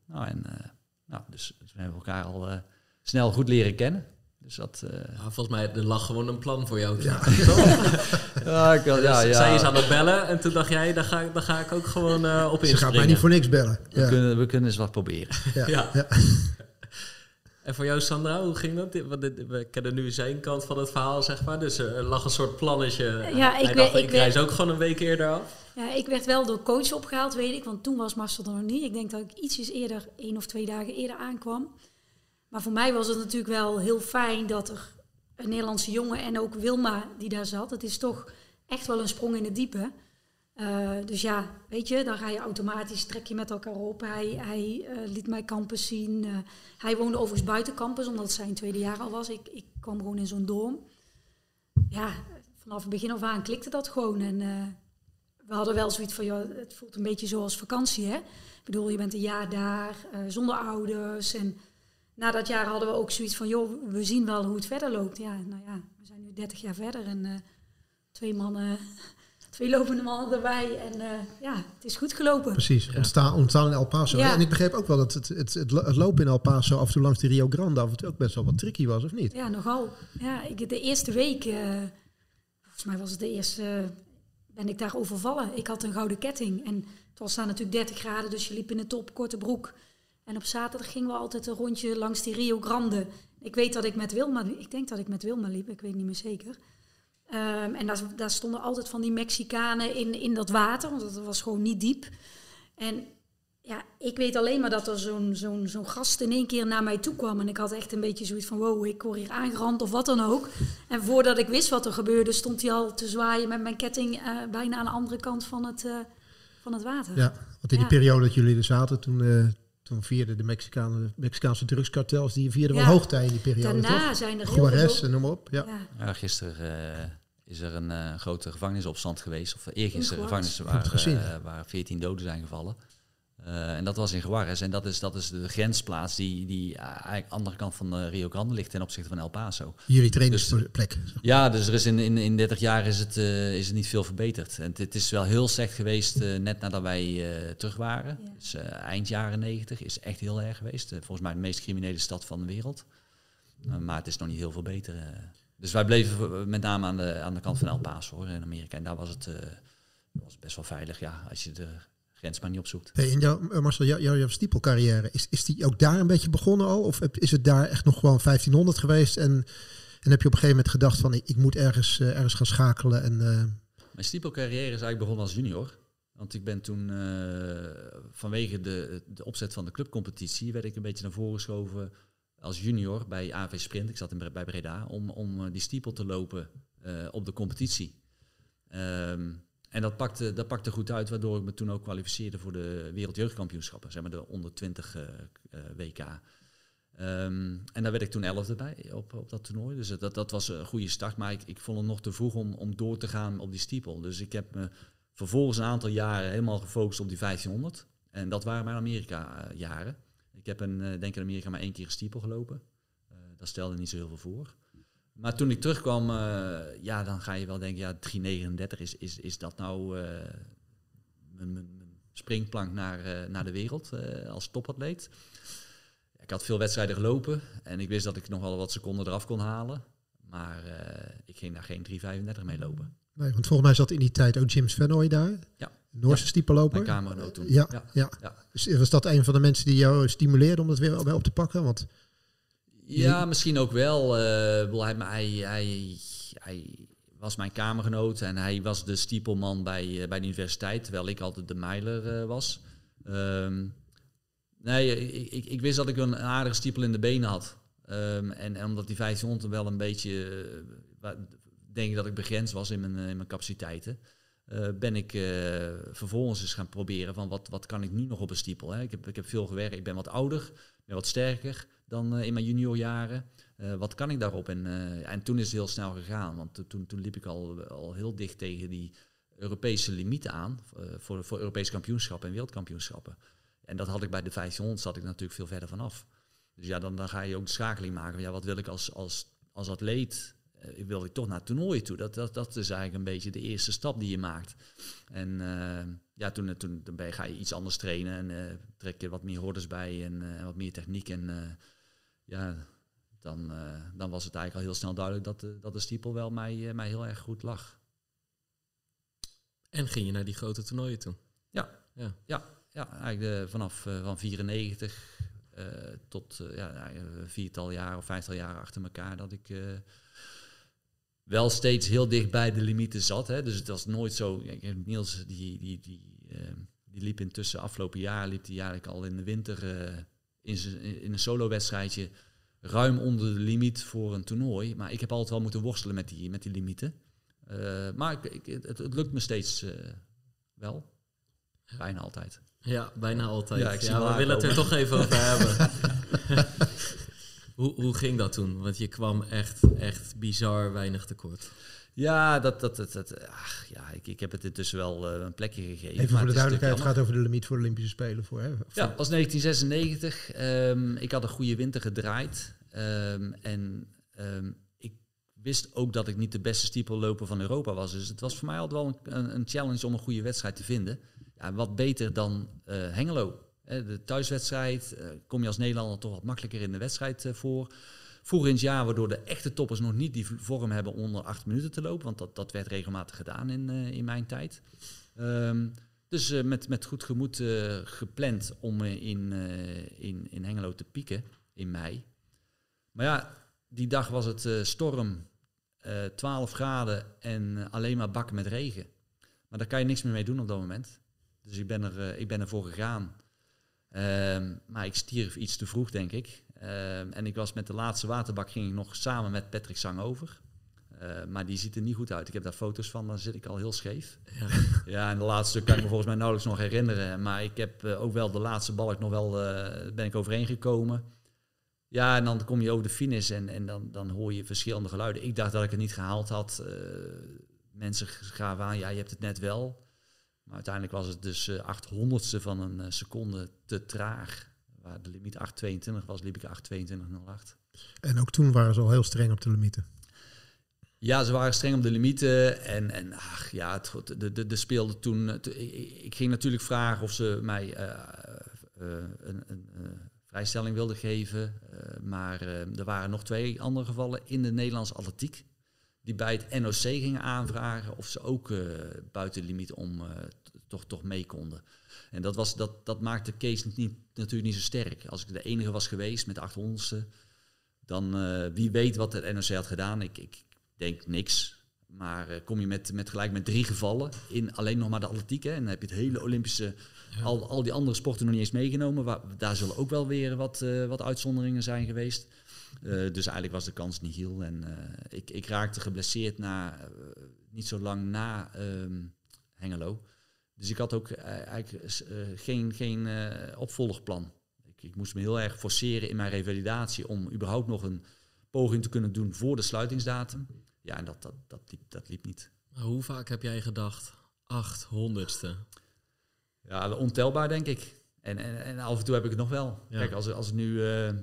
Nou, en, nou, dus, dus we hebben elkaar al eh, snel goed leren kennen. Dus dat... eh, Ja, volgens mij er lag gewoon een plan voor jou. Ja. ja, ik, wel- ja, ja. Zij is aan het bellen en toen dacht jij, daar ga, ik- daar ga ik ook gewoon eh, op Ze inspringen. gaat mij niet voor niks bellen. we, Ja. kunnen, we kunnen eens wat proberen. Ja. Ja. En voor jou, Sandra, hoe ging dat? We kennen nu zijn kant van het verhaal, zeg maar. Dus er lag een soort plannetje. Ja, ik Hij dacht, ik reis ook gewoon een week eerder af. Ja, ik werd wel door coach opgehaald, weet ik. Want toen was Marcel er nog niet. Ik denk dat ik ietsjes eerder, één of twee dagen eerder aankwam. Maar voor mij was het natuurlijk wel heel fijn dat er een Nederlandse jongen en ook Wilma die daar zat. Het is toch echt wel een sprong in het diepe. Eh, dus ja, weet je, dan ga je automatisch, trek je met elkaar op. Hij, hij eh, liet mij campus zien. Eh, hij woonde overigens buiten campus, omdat zijn tweede jaar al was. Ik, ik kwam gewoon in zo'n dorm. Ja, vanaf het begin af aan klikte dat gewoon. En we hadden wel zoiets van, ja, het voelt een beetje zoals vakantie, hè. Ik bedoel, je bent een jaar daar, zonder ouders. En na dat jaar hadden we ook zoiets van, joh, we zien wel hoe het verder loopt. Ja, nou ja, we zijn nu 30 jaar verder en twee mannen, twee lopende mannen erbij. En eh, ja, het is goed gelopen. Precies, ontstaan, ontstaan in El Paso. Ja. En ik begreep ook wel dat het, het, het, het lopen in El Paso af en toe langs de Rio Grande af en toe ook best wel wat tricky was, of niet? Ja, nogal. Ja, ik, de eerste week, eh, volgens mij was het de eerste, ben ik daar overvallen. Ik had een gouden ketting en het was daar natuurlijk 30 graden, dus je liep in de top, korte broek. En op zaterdag gingen we altijd een rondje langs die Rio Grande. Ik weet dat ik met Wilma, ik denk dat ik met Wilma liep, ik weet niet meer zeker. Ehm, en daar, daar stonden altijd van die Mexicanen in, in dat water, want het was gewoon niet diep. En ja, ik weet alleen maar dat er zo'n zo'n zo'n gast in één keer naar mij toe kwam. En ik had echt een beetje zoiets van, wow, ik word hier aangerand of wat dan ook. En voordat ik wist wat er gebeurde, stond hij al te zwaaien met mijn ketting eh, bijna aan de andere kant van het, eh, van het water. Ja, want in die Ja. periode dat jullie er zaten, toen, eh toen vierden de Mexicaanse, Mexicaanse drugskartels, die vierden wel Ja. hoogtij in die periode, Daarna toch? zijn er heel veel... Juarez en noem maar op. Ja. Ja, Ja, gisteren eh, is er een eh, grote gevangenisopstand geweest. Of eergisteren In gevangenis Heb waar, eh, waar 14 doden zijn gevallen. Eh, en dat was in Juarez. En dat is, dat is de grensplaats die, die eigenlijk aan de andere kant van de Rio Grande ligt ten opzichte van El Paso. Jullie trainingsplek. Ja, dus er is in, in, in 30 jaar is het, eh, is het niet veel verbeterd. En het, het is wel heel slecht geweest net nadat wij eh, terug waren. Ja. Dus eh, eind jaren 90 is echt heel erg geweest. Volgens mij de meest criminele stad van de wereld. Maar het is nog niet heel veel beter. Dus wij bleven eh, met name aan de, aan de kant van El Paso hoor, in Amerika. En daar was het, eh, was best wel veilig, ja, als je de grens maar niet opzoekt. Hey, en jouw, eh, Marcel, jouw, jouw, jouw stiepelcarrière, is, is die ook daar een beetje begonnen al? Of is het daar echt nog gewoon 1500 geweest? En, en heb je op een gegeven moment gedacht van, ik, ik moet ergens, ergens gaan schakelen? En, eh, Mijn stiepelcarrière is eigenlijk begonnen als junior. Want ik ben toen vanwege de, de opzet van de clubcompetitie... werd ik een beetje naar voren geschoven als junior bij AV Sprint. Ik zat in, bij Breda om, om eh, die stiepel te lopen eh, op de competitie. Ehm, en dat pakte, dat pakte goed uit, waardoor ik me toen ook kwalificeerde voor de wereldjeugdkampioenschappen. Zeg maar de onder 20 eh, eh, WK. Ehm, en daar werd ik toen elfde bij op, op dat toernooi. Dus dat, dat was een goede start. Maar ik, ik vond het nog te vroeg om, om door te gaan op die stiepel. Dus ik heb me vervolgens een aantal jaren helemaal gefocust op die 1500. En dat waren mijn Amerika-jaren. Ik heb in, eh, denk in Amerika maar één keer een stiepel gelopen. Eh dat stelde niet zo heel veel voor. Maar toen ik terugkwam, eh, ja, dan ga je wel denken, ja, 339 is, is, is dat nou mijn, mijn, springplank naar, naar de wereld als topatleet? Ik had veel wedstrijden gelopen en ik wist dat ik nog wel wat seconden eraf kon halen. Maar ik ging daar geen 335 mee lopen. nee, want volgens mij zat in die tijd ook James Vanoy daar. Ja. Noorse stiepelloper. Mijn kamergenoot toen. Ja, ja. ja. Ja. Dus was dat een van de mensen die jou stimuleerde om dat weer, weer op te pakken? Want Ja, misschien ook wel. eh, bedoel, hij, hij, hij, hij was mijn kamergenoot en hij was de stiepelman bij, eh, bij de universiteit, terwijl ik altijd de mijler eh, was. Ehm, nee, ik, ik, ik wist dat ik een, aardige stiepel in de benen had. Ehm, en, en omdat die 1500 wel een beetje, eh, denk ik dat ik begrensd was in mijn, eh, in mijn capaciteiten. Eh, ben ik eh, vervolgens eens gaan proberen van wat, wat kan ik nu nog op een stiepel. Hè? Ik, heb, ik heb veel gewerkt, ik ben wat ouder, ben wat sterker dan eh, in mijn juniorjaren. Wat kan ik daarop? En, en toen is het heel snel gegaan, want to- toen, toen liep ik al, al heel dicht tegen die Europese limieten aan voor, voor Europese kampioenschappen en wereldkampioenschappen. En dat had ik bij de 1500, zat ik natuurlijk veel verder vanaf. Dus ja, dan, dan ga je ook de schakeling maken. Ja, wat wil ik als, als, als atleet? Eh, wil ik toch naar toernooien toe? Dat, dat, dat is eigenlijk een beetje de eerste stap die je maakt. En eh, ja, toen, toen, toen ben je, ga je iets anders trainen en eh, trek je wat meer hordes bij en eh, wat meer techniek. En eh, ja, dan, eh, dan was het eigenlijk al heel snel duidelijk dat de, dat de stiepel wel mij, eh, mij heel erg goed lag. En ging je naar die grote toernooien toe? Ja, Ja. ja, ja eigenlijk eh, vanaf eh, van 94 eh, tot eh, ja, eh, viertal jaar of vijftal jaar achter elkaar dat ik eh, wel steeds heel dicht bij de limieten zat. Hè. Dus het was nooit zo. Niels die, die, die, eh, die liep intussen afgelopen jaar liep hij eigenlijk al in de winter eh, in, in een solo-wedstrijdje ruim onder de limiet voor een toernooi. Maar ik heb altijd wel moeten worstelen met die, met die limieten. Eh, maar ik, ik, het, het lukt me steeds eh, wel. Bijna altijd. Ja, bijna altijd. Ja, Ja, we willen het er toch even over hebben. Hoe, hoe ging dat toen? Want je kwam echt, echt bizar weinig tekort. Ja, dat, dat, dat, dat ach, ja ik, ik heb het intussen wel eh, een plekje gegeven. Even maar voor de duidelijkheid, het gaat over de limiet voor de Olympische Spelen. Voor, hè? Ja, was 1996. Ehm, ik had een goede winter gedraaid. Ehm, en ehm, ik wist ook dat ik niet de beste stiepelloper van Europa was. Dus het was voor mij altijd wel een, een, een challenge om een goede wedstrijd te vinden. Ja, wat beter dan eh, Hengelo. De thuiswedstrijd eh, kom je als Nederlander toch wat makkelijker in de wedstrijd eh, voor. Vroeger in het jaar, waardoor de echte toppers nog niet die vorm hebben onder acht minuten te lopen. Want dat, dat werd regelmatig gedaan in, eh, in mijn tijd. Ehm, dus met, met goed gemoed gepland om in, in, in Hengelo te pieken in mei. Maar ja, die dag was het storm, eh 12 graden en alleen maar bakken met regen. Maar daar kan je niks meer mee doen op dat moment. Dus ik ben, er, ik ben ervoor gegaan. Ehm, maar ik stierf iets te vroeg, denk ik. Ehm, en ik was met de laatste waterbak ging ik nog samen met Patrick Sang over. Eh, maar die ziet er niet goed uit. Ik heb daar foto's van, dan zit ik al heel scheef. Ja. Ja, en de laatste kan ik me volgens mij nauwelijks nog herinneren. Maar ik heb eh, ook wel de laatste balk nog wel, eh, ben ik overheen gekomen. Ja, en dan kom je over de finish en, en dan, dan hoor je verschillende geluiden. Ik dacht dat ik het niet gehaald had. Eh, mensen gaven aan, ja, je hebt het net wel. Maar uiteindelijk was het dus eh 800ste van een eh, seconde te traag. Waar de limiet 822 was, liep ik 822.08. En ook toen waren ze al heel streng op de limieten. Ja, ze waren streng op de limieten. En, en ach, ja, het, goed, de, de, de speelde toen. eh, ik, ik ging natuurlijk vragen of ze mij eh, eh, een, een eh, vrijstelling wilden geven. Eh, maar eh, er waren nog twee andere gevallen in de Nederlandse atletiek. Die bij het NOC gingen aanvragen of ze ook eh, buiten de limiet om eh, toch, toch mee konden. En dat, was, dat, dat maakte Kees niet, natuurlijk niet zo sterk. Als ik de enige was geweest met de 800ste, dan eh, wie weet wat het NOC had gedaan. Ik, ik denk niks. Maar eh, kom je met, met gelijk met drie gevallen in alleen nog maar de atletiek. Hè, en dan heb je het hele Olympische, al, al die andere sporten nog niet eens meegenomen. Waar, daar zullen ook wel weer wat, eh, wat uitzonderingen zijn geweest. Dus eigenlijk was de kans niet heel. En ik, ik raakte geblesseerd na, niet zo lang na ehm, Hengelo. Dus ik had ook eh, eigenlijk eh, geen, geen eh, opvolgplan. Ik, ik moest me heel erg forceren in mijn revalidatie om überhaupt nog een poging te kunnen doen voor de sluitingsdatum. Ja, en dat, dat, dat, liep, dat liep niet. Maar hoe vaak heb jij gedacht, 800ste? Ja, ontelbaar denk ik. En, en, en af en toe heb ik het nog wel. Ja. Kijk, als, als nu... eh,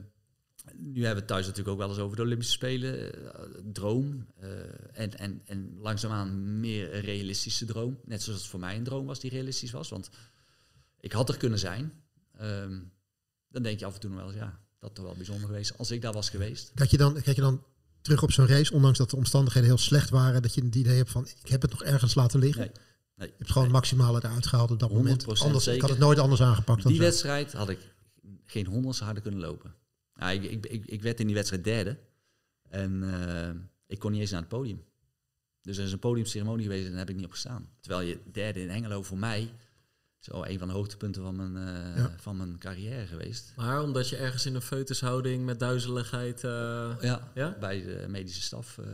nu hebben we het thuis natuurlijk ook wel eens over de Olympische Spelen. eh, droom. eh, en, en, en langzaamaan meer een realistische droom. Net zoals het voor mij een droom was die realistisch was. Want ik had er kunnen zijn. Ehm, dan denk je af en toe nog wel eens, ja, dat toch wel bijzonder geweest. Als ik daar was geweest. Kijk je dan, kijk je dan terug op zo'n race, ondanks dat de omstandigheden heel slecht waren, dat je het idee hebt van, ik heb het nog ergens laten liggen? Nee. Nee. Je hebt gewoon het maximale eruit gehaald op dat moment. 100% Anders, ik had het nooit anders aangepakt dan Die wedstrijd had ik geen honderdste harder kunnen lopen. Ja, ik, ik, ik, ik werd in die wedstrijd derde. En eh, ik kon niet eens naar het podium. Dus er is een podiumceremonie geweest en daar heb ik niet op gestaan. Terwijl je derde in Hengelo voor mij... zo een van de hoogtepunten van mijn, eh, Ja. van mijn carrière geweest. Maar omdat je ergens in een foetushouding met duizeligheid... eh, Ja, Ja? bij de medische staf eh,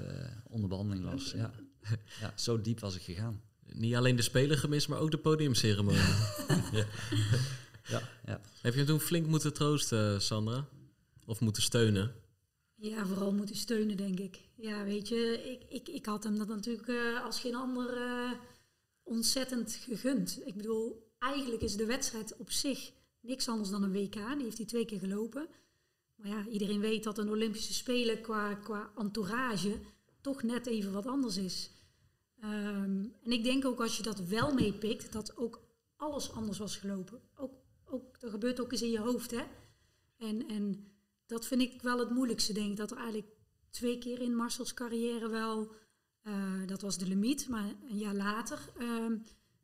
onder behandeling was. Ja. ja, zo diep was ik gegaan. niet alleen de spelen gemist, maar ook de podiumceremonie. Ja, ja. heb je hem toen flink moeten troosten, Sandra? Of moeten steunen? Ja, vooral moeten steunen, denk ik. Ja, weet je, ik, ik, ik had hem dat natuurlijk eh, als geen ander eh, ontzettend gegund. Ik bedoel, eigenlijk is de wedstrijd op zich niks anders dan een WK. Die heeft hij twee keer gelopen. Maar ja, iedereen weet dat een Olympische Spelen qua, qua entourage toch net even wat anders is. Ehm, en ik denk ook als je dat wel meepikt, dat ook alles anders was gelopen. Ook, ook, dat gebeurt ook eens in je hoofd, hè. En, en dat vind ik wel het moeilijkste, denk ik. Dat er eigenlijk twee keer in Marcel's carrière wel, eh, dat was de limiet, maar een jaar later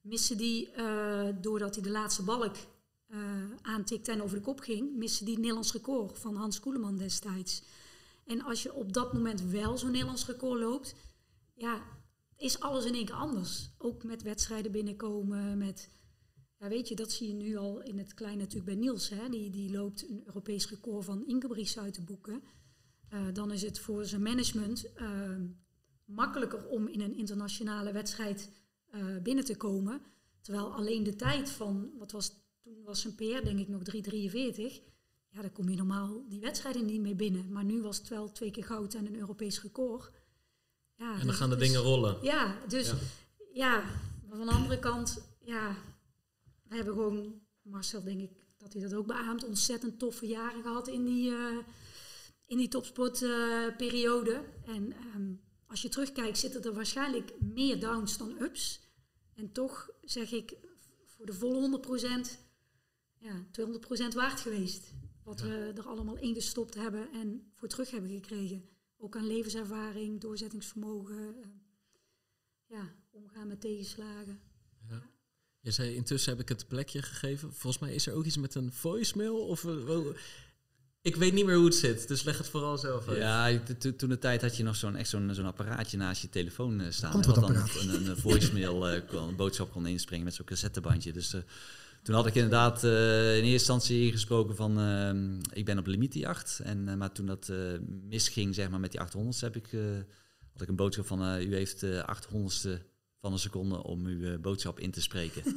miste die, eh, doordat hij de laatste balk eh, aantikte en over de kop ging, miste die Nederlands record van Hans Koeleman destijds. En als je op dat moment wel zo'n Nederlands record loopt, ja, is alles in één keer anders. Ook met wedstrijden binnenkomen, met... Ja, weet je, dat zie je nu al in het klein natuurlijk bij Niels. Hè? Die, die loopt een Europees record van Ingebrigtsen uit te boeken. Eh, dan is het voor zijn management eh, makkelijker om in een internationale wedstrijd eh, binnen te komen. Terwijl alleen de tijd van, wat was toen was zijn PR denk ik nog 3,43. ja, daar kom je normaal die wedstrijden niet mee binnen. Maar nu was het wel twee keer goud en een Europees record. Ja, En dan dus gaan de is- dingen rollen. Ja, dus Ja. ja. maar van de andere kant, ja, we hebben gewoon, Marcel denk ik dat hij dat ook beaamt, ontzettend toffe jaren gehad in die, eh, in die topsportperiode. en ehm, als je terugkijkt, zitten er waarschijnlijk meer downs dan ups. En toch zeg ik, voor de volle 100%, ja, 200% waard geweest. Wat we er allemaal ingestopt hebben en voor terug hebben gekregen. Ook aan levenservaring, doorzettingsvermogen, eh, ja, omgaan met tegenslagen. Je zei intussen heb ik het plekje gegeven. Volgens mij is er ook iets met een voicemail. Of, eh, wel- ik weet niet meer hoe het zit, dus leg het vooral zelf uit. Ja, to- to- toen de tijd had je nog zo'n echt zo'n zo'n apparaatje naast je telefoon eh, staan. Wat dan een, een voicemail, eh, kon, een boodschap kon inspringen met zo'n cassettebandje. Dus eh, toen had ik inderdaad eh, in eerste instantie ingesproken van... ehm, ik ben op limietjacht. En, eh, maar toen dat eh, misging zeg maar, met die 800's heb ik, eh, had ik een boodschap van... eh, u heeft de 800ste van een seconde om uw eh, boodschap in te spreken.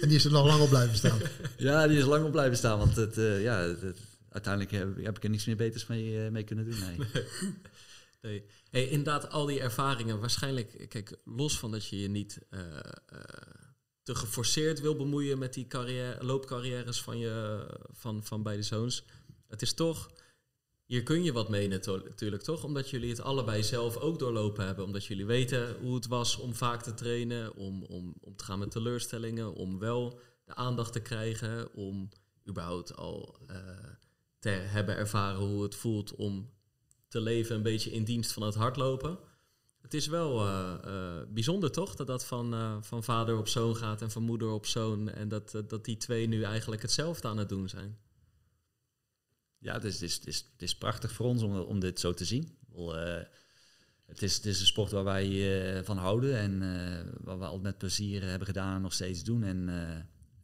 En die is er nog lang op blijven staan. ja, die is lang op blijven staan. Want het, eh, ja, het- uiteindelijk heb, heb ik er niets meer beters mee, eh, mee kunnen doen. Nee. Nee. Hey, inderdaad, al die ervaringen. Waarschijnlijk, kijk, los van dat je je niet eh, eh, te geforceerd wil bemoeien met die carrière, loopcarrières van, je, van, van beide zoons. Het is toch, hier kun je wat mee natuurlijk, toch? Omdat jullie het allebei zelf ook doorlopen hebben. Omdat jullie weten hoe het was om vaak te trainen, om, om, om te gaan met teleurstellingen, om wel de aandacht te krijgen, om überhaupt al eh, te hebben ervaren hoe het voelt om te leven een beetje in dienst van het hardlopen. Het is wel eh, eh, bijzonder toch dat dat van, van vader op zoon gaat en van moeder op zoon. En dat, dat die twee nu eigenlijk hetzelfde aan het doen zijn. Ja, het is, is, is, prachtig voor ons om, om dit zo te zien. Eh, het, is, het is een sport waar wij eh, van houden en eh, waar we altijd met plezier hebben gedaan en nog steeds doen. En,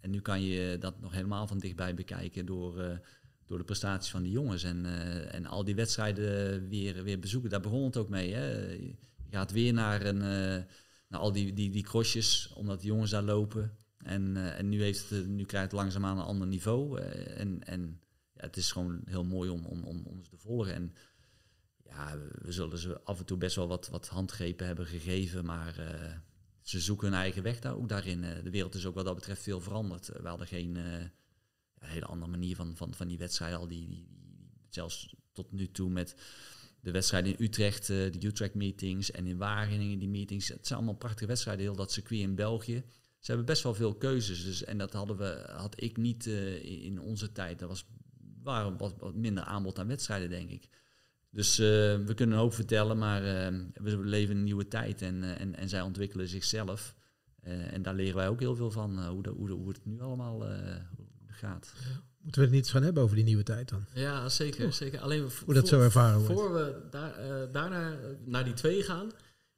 en nu kan je dat nog helemaal van dichtbij bekijken door, door de prestaties van die jongens. En, en al die wedstrijden weer, weer bezoeken. Daar begon het ook mee. Hè. Je gaat weer naar, een, naar al die, die, die crossjes, omdat die jongens daar lopen. En, en nu, heeft het, nu krijgt het langzaamaan een ander niveau. en, en het is gewoon heel mooi om, om, om, ze te volgen. En ja, we zullen ze af en toe best wel wat, wat handgrepen hebben gegeven, maar eh, ze zoeken hun eigen weg daar ook daarin. Eh, de wereld is ook wat dat betreft veel veranderd. Eh, We hadden geen hele andere manier van, van, van die wedstrijden, al die, die, die, zelfs tot nu toe met de wedstrijden in Utrecht, de Utrecht meetings en in Wageningen die meetings. Het zijn allemaal prachtige wedstrijden, heel dat circuit in België. Ze hebben best wel veel keuzes. Dus, en dat hadden we, had ik niet in onze tijd. Dat was waren wat, wat minder aanbod aan wedstrijden, denk ik. Dus eh, we kunnen een hoop vertellen, maar eh, we leven in een nieuwe tijd en, eh, en, en zij ontwikkelen zichzelf. Eh, en daar leren wij ook heel veel van, hoe, de, hoe, de, hoe het nu allemaal eh, gaat. Moeten we het niet eens gaan hebben over die nieuwe tijd dan? Ja, zeker. zeker. Alleen Hoe dat voor- zo ervaren wordt. Voor we daar, eh, daarna naar die twee gaan,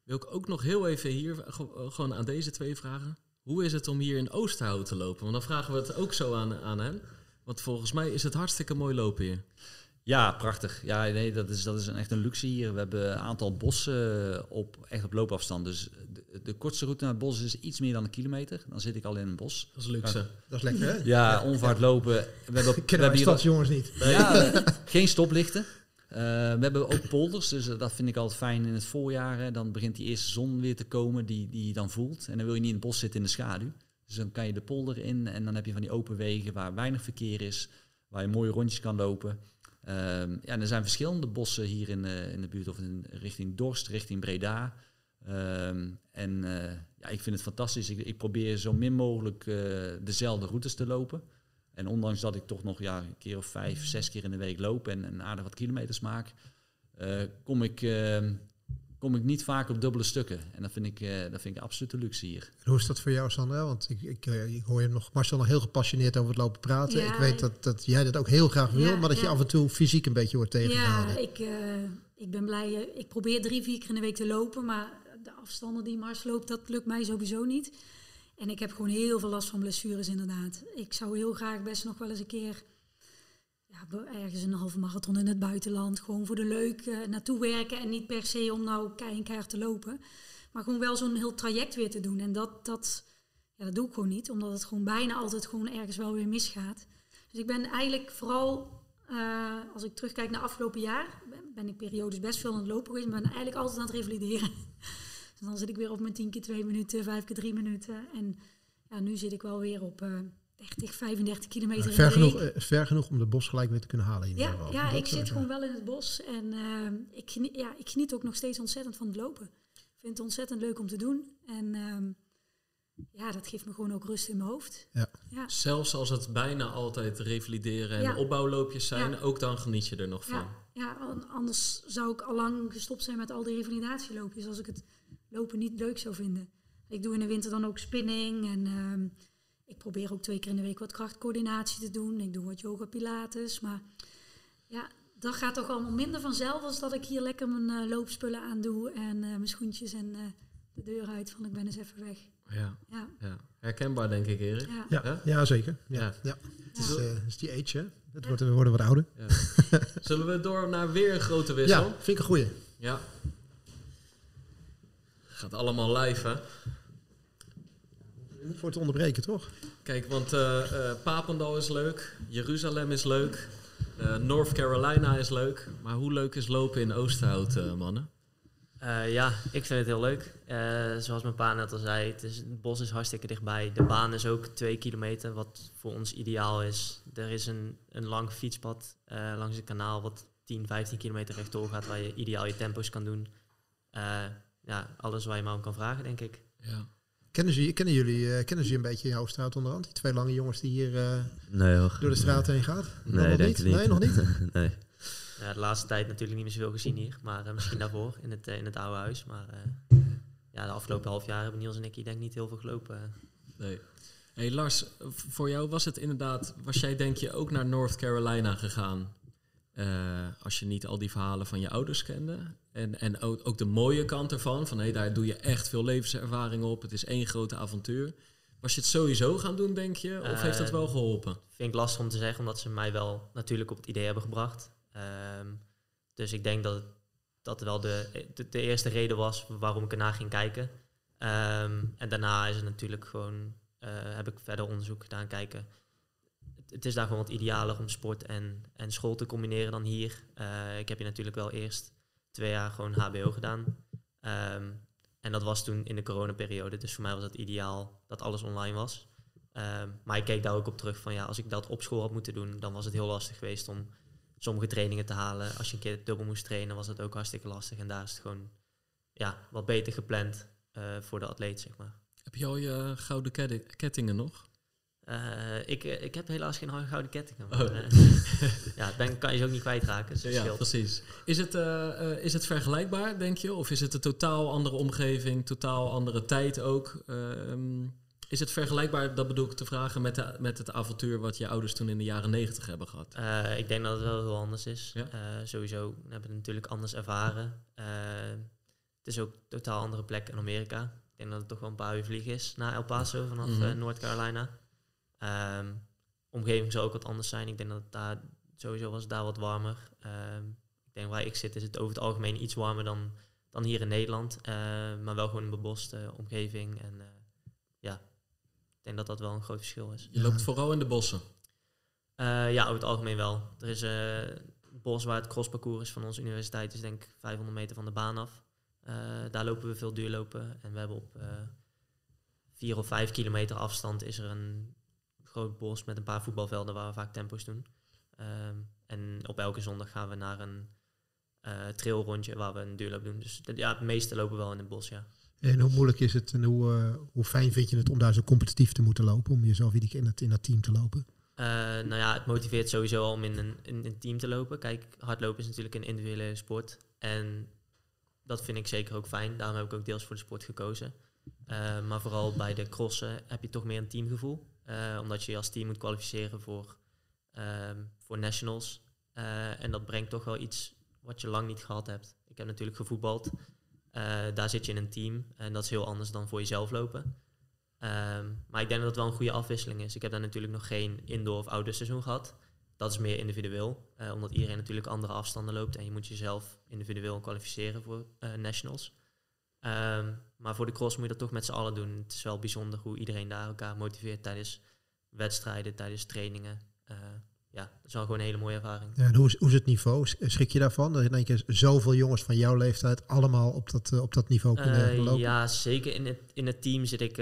wil ik ook nog heel even hier ge- gewoon aan deze twee vragen. Hoe is het om hier in Oosterhout te lopen? Want dan vragen we het ook zo aan, aan hen. Want volgens mij is het hartstikke mooi lopen hier. Ja, prachtig. Ja, nee, dat is, dat is een, echt een luxe hier. We hebben een aantal bossen eh, op, echt op loopafstand. Dus de, de kortste route naar het bos is iets meer dan een kilometer. Dan zit ik al in een bos. Dat is luxe. Dat is lekker, hè? Ja, onverhard lopen. We hebben, we Kennen hier stadsjongens niet. Ja, geen stoplichten. Eh, we hebben ook polders, dus dat vind ik altijd fijn in het voorjaar. Hè. Dan begint die eerste zon weer te komen, die, die je dan voelt. En dan wil je niet in het bos zitten in de schaduw. Dus dan kan je de polder in en dan heb je van die open wegen waar weinig verkeer is. Waar je mooie rondjes kan lopen. Ehm, ja, er zijn verschillende bossen hier in de, in de buurt, of in, richting Dorst, richting Breda. Ehm, en eh, ja, ik vind het fantastisch. Ik, ik probeer zo min mogelijk eh, dezelfde routes te lopen. En ondanks dat ik toch nog ja, een keer of vijf, zes keer in de week loop en, en aardig wat kilometers maak, eh, kom, ik, eh, kom ik niet vaak op dubbele stukken. En dat vind ik, eh, dat vind ik absoluut een luxe hier. En hoe is dat voor jou, Sandra? Want ik, ik, eh, ik hoor je nog, Marcel nog heel gepassioneerd over het lopen praten. Ja, ik weet dat, dat jij dat ook heel graag wil, Ja, maar dat je af en toe fysiek een beetje wordt tegengehouden. Ja, ik, eh, ik ben blij. ik probeer drie, vier keer in de week te lopen, maar de afstanden die Mars loopt, dat lukt mij sowieso niet. En ik heb gewoon heel veel last van blessures inderdaad. Ik zou heel graag best nog wel eens een keer ergens een halve marathon in het buitenland, gewoon voor de leuk eh, naartoe werken en niet per se om nou kei en keihard te lopen, maar gewoon wel zo'n heel traject weer te doen. En dat, dat, ja, dat doe ik gewoon niet, omdat het gewoon bijna altijd gewoon ergens wel weer misgaat. Dus ik ben eigenlijk vooral, eh, als ik terugkijk naar afgelopen jaar, ben, ik periodes best veel aan het lopen geweest, maar ben eigenlijk altijd aan het revalideren. dus dan zit ik weer op mijn 10 keer 2 minuten, 5 keer 3 minuten. En ja, nu zit ik wel weer op eh 30, 35 kilometer in ver, de genoeg, week. eh, ver genoeg om de bos gelijk weer te kunnen halen. In Ja, geval. ja Dat ik zit gewoon wel in het bos en ehm, ik, geniet, ja, ik geniet ook nog steeds ontzettend van het lopen. Ik vind het ontzettend leuk om te doen. En ehm, ja, dat geeft me gewoon ook rust in mijn hoofd. Ja. Ja, Zelfs als het bijna altijd revalideren en Ja. opbouwloopjes zijn, Ja. ook dan geniet je er nog van. ja, ja, an- anders zou ik al lang gestopt zijn met al die revalidatieloopjes als ik het lopen niet leuk zou vinden. Ik doe in de winter dan ook spinning en ehm, ik probeer ook twee keer in de week wat krachtcoördinatie te doen. Ik doe wat yoga pilates, maar ja, dat gaat toch allemaal minder vanzelf als dat ik hier lekker mijn eh, loopspullen aandoe en eh, mijn schoentjes en eh, de deur uit van ik ben eens even weg. Ja, Ja, ja. Herkenbaar denk ik, Erik. ja. Ja, zeker. Ja. Ja. Ja. Het, is, eh, is die age, hè? Het wordt, we worden wat ouder. Ja. Zullen we door naar weer een grote wissel? Ja, vind ik een goeie. Ja. Gaat allemaal live, hè? Niet voor te onderbreken, toch? Kijk, want eh, eh, Papendal is leuk, Jeruzalem is leuk, eh, North Carolina is leuk. Maar hoe leuk is lopen in Oosterhout, eh, mannen? Eh, ja, ik vind het heel leuk. Eh, zoals mijn pa net al zei, het, is, het bos is hartstikke dichtbij. De baan is ook twee kilometer, wat voor ons ideaal is. Er is een, een lang fietspad eh, langs het kanaal, wat 10, 15 kilometer rechtdoor gaat, waar je ideaal je tempo's kan doen. Eh, ja, alles waar je maar om kan vragen, denk ik. Ja. Kennen, ze, kennen jullie eh, kennen ze een beetje in jouw straat onderhand? Die twee lange jongens die hier eh, Nee hoor. door de straat heen gaat? Nee, nog denk niet? ik niet. Nee, nog niet? nee. Ja, de laatste tijd natuurlijk niet meer zoveel gezien hier, maar eh, misschien daarvoor in het, in het oude huis. Maar eh, ja, de afgelopen half jaar hebben Niels en ik hier denk ik niet heel veel gelopen. Nee. Hey Lars, voor jou was het inderdaad, was jij denk je ook naar North Carolina gegaan? Eh, als je niet al die verhalen van je ouders kende. En, en ook, ook de mooie kant ervan, van hey, daar doe je echt veel levenservaring op. Het is één grote avontuur. Was je het sowieso gaan doen, denk je? Of heeft dat wel geholpen? Vind ik lastig om te zeggen, omdat ze mij wel natuurlijk op het idee hebben gebracht. Ehm, dus ik denk dat dat wel de, de, de eerste reden was waarom ik ernaar ging kijken. Ehm, en daarna is het natuurlijk gewoon, eh, heb ik verder onderzoek gedaan, kijken. Het, is daar gewoon wat idealer om sport en, en school te combineren dan hier. Eh, ik heb hier natuurlijk wel eerst twee jaar gewoon HBO gedaan. Ehm, en dat was toen in de coronaperiode, dus voor mij was het ideaal dat alles online was. Ehm, maar ik keek daar ook op terug van ja, als ik dat op school had moeten doen, dan was het heel lastig geweest om sommige trainingen te halen. Als je een keer dubbel moest trainen, was het ook hartstikke lastig. En daar is het gewoon ja, wat beter gepland eh, voor de atleet, zeg maar. Heb je al je gouden kette- kettingen nog? Eh, ik, eh, ik heb helaas geen gouden kettingen. Oh. Maar, eh, ja, dan kan je ze ook niet kwijtraken. Dus Ja, precies. Is het, is het vergelijkbaar, denk je? Of is het een totaal andere omgeving, totaal andere tijd ook? Ehm, is het vergelijkbaar, dat bedoel ik te vragen, met, de, met het avontuur wat je ouders toen in de jaren negentig hebben gehad? Eh, ik denk dat het wel heel anders is. Ja. Sowieso hebben we het natuurlijk anders ervaren. Het is ook een totaal andere plek in Amerika. Ik denk dat het toch wel een paar uur vliegen is naar El Paso vanaf eh, North Ehm, omgeving zal ook wat anders zijn. Ik denk dat het daar sowieso was het daar wat warmer. Ehm, ik denk waar ik zit is het over het algemeen iets warmer dan, dan hier in Nederland. Eh, maar wel gewoon een beboste omgeving. En eh, ja, ik denk dat dat wel een groot verschil is. Je loopt vooral in de bossen. Eh, ja, over het algemeen wel. Er is eh, een bos waar het crossparcours is van onze universiteit, is denk ik 500 meter van de baan af. Daar lopen we veel duurlopen. En we hebben op vier of vijf kilometer afstand is er een groot bos met een paar voetbalvelden waar we vaak tempo's doen. Ehm, en op elke zondag gaan we naar een eh trailrondje waar we een duurloop doen. Dus ja, het meeste lopen wel in het bos, ja. En hoe moeilijk is het en hoe, eh, hoe fijn vind je het om daar zo competitief te moeten lopen? Om jezelf iedere keer in dat, in dat team te lopen? Eh, nou ja, het motiveert sowieso al om in een, in een team te lopen. Kijk, hardlopen is natuurlijk een individuele sport. En dat vind ik zeker ook fijn. Daarom heb ik ook deels voor de sport gekozen. Maar vooral bij de crossen heb je toch meer een teamgevoel. Eh, omdat je als team moet kwalificeren voor, ehm, voor nationals. Eh, en dat brengt toch wel iets wat je lang niet gehad hebt. Ik heb natuurlijk gevoetbald. Eh, daar zit je in een team. En dat is heel anders dan voor jezelf lopen. Ehm, maar ik denk dat het wel een goede afwisseling is. Ik heb daar natuurlijk nog geen indoor of outdoor seizoen gehad. Dat is meer individueel, omdat iedereen natuurlijk andere afstanden loopt en je moet jezelf individueel kwalificeren voor nationals. Ehm, maar voor de cross moet je dat toch met z'n allen doen. Het is wel bijzonder hoe iedereen daar elkaar motiveert tijdens wedstrijden, tijdens trainingen. Eh, ja, dat is wel gewoon een hele mooie ervaring. Ja, en hoe, is, hoe is het niveau? Sch- Schrik je daarvan? Dat in één keer zoveel jongens van jouw leeftijd allemaal op dat, eh, op dat niveau kunnen Eh, lopen? ja, zeker in het, in het team zit ik,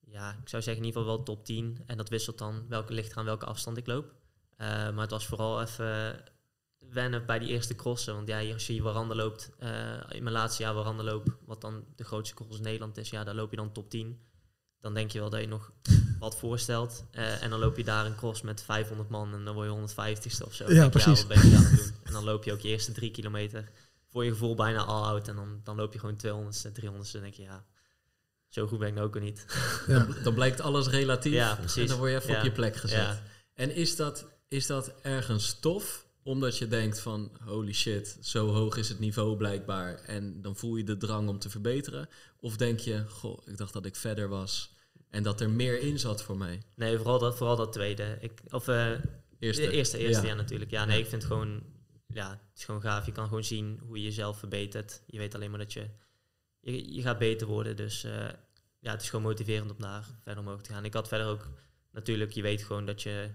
ja, ik zou zeggen in ieder geval wel top 10. En dat wisselt dan welke ligt aan welke afstand ik loop. Maar het was vooral even wennen bij die eerste crossen. Want ja, als je hier Warande loopt, eh, in mijn laatste jaar Warande loop, wat dan de grootste cross in Nederland is, ja, daar loop je dan top 10. Dan denk je wel dat je nog wat voorstelt. Eh, en dan loop je daar een cross met 500 man en dan word je 150ste of zo. Ja, denk je, precies. wat ben je aan het doen? En dan loop je ook je eerste drie kilometer voor je gevoel bijna all out. En dan, dan loop je gewoon 200ste, 300ste. Dan denk je, ja, zo goed ben ik nou ook weer niet. Dan, dan blijkt alles relatief. Ja, precies. En dan word je even Ja. op je plek gezet. Ja. En is dat, is dat ergens tof? Omdat je denkt van, holy shit, zo hoog is het niveau blijkbaar. En dan voel je de drang om te verbeteren. Of denk je, goh, ik dacht dat ik verder was. En dat er meer in zat voor mij. Nee, vooral dat, vooral dat tweede. Ik, of eh, Eerste. De eerste, eerste Ja. ja. natuurlijk. Ja, nee, ik vind het gewoon, ja, het is gewoon gaaf. Je kan gewoon zien hoe je jezelf verbetert. Je weet alleen maar dat je, je, je gaat beter worden. Dus eh, ja, het is gewoon motiverend om daar verder omhoog te gaan. Ik had verder ook, natuurlijk, je weet gewoon dat je,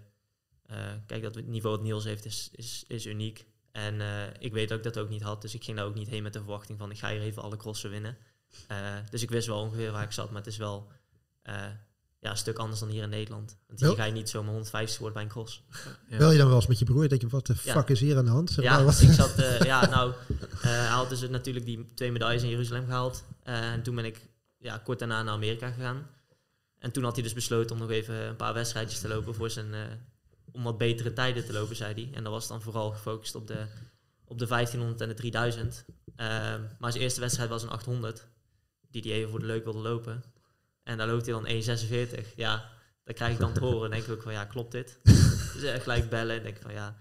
kijk, dat het niveau dat Niels heeft is, is, is uniek. En eh, ik weet dat ik dat ook niet had. Dus ik ging daar ook niet heen met de verwachting van, ik ga hier even alle crossen winnen. Eh, dus ik wist wel ongeveer waar ik zat, maar het is wel... eh, ja, een stuk anders dan hier in Nederland. Want hier ga je niet zomaar 150 worden bij een cross. Ja. Bel je dan wel eens met je broer? Dat je, wat de Ja. fuck is hier aan de hand? Zeg Ja, maar, wat- ik zat, eh, ja, nou, eh, hij had dus natuurlijk die twee medailles in Jeruzalem gehaald. Eh, en toen ben ik ja, kort daarna naar Amerika gegaan. En toen had hij dus besloten om nog even een paar wedstrijdjes te lopen voor zijn, eh, om wat betere tijden te lopen, zei hij. En dat was dan vooral gefocust op de, op de 1500 en de 3000. Eh, maar zijn eerste wedstrijd was een 800, die hij even voor de leuk wilde lopen. En daar loopt hij dan 1,46. Ja, dat krijg ik dan te horen. En denk ik ook van, ja, klopt dit? dus echt gelijk bellen en denk ik van, ja,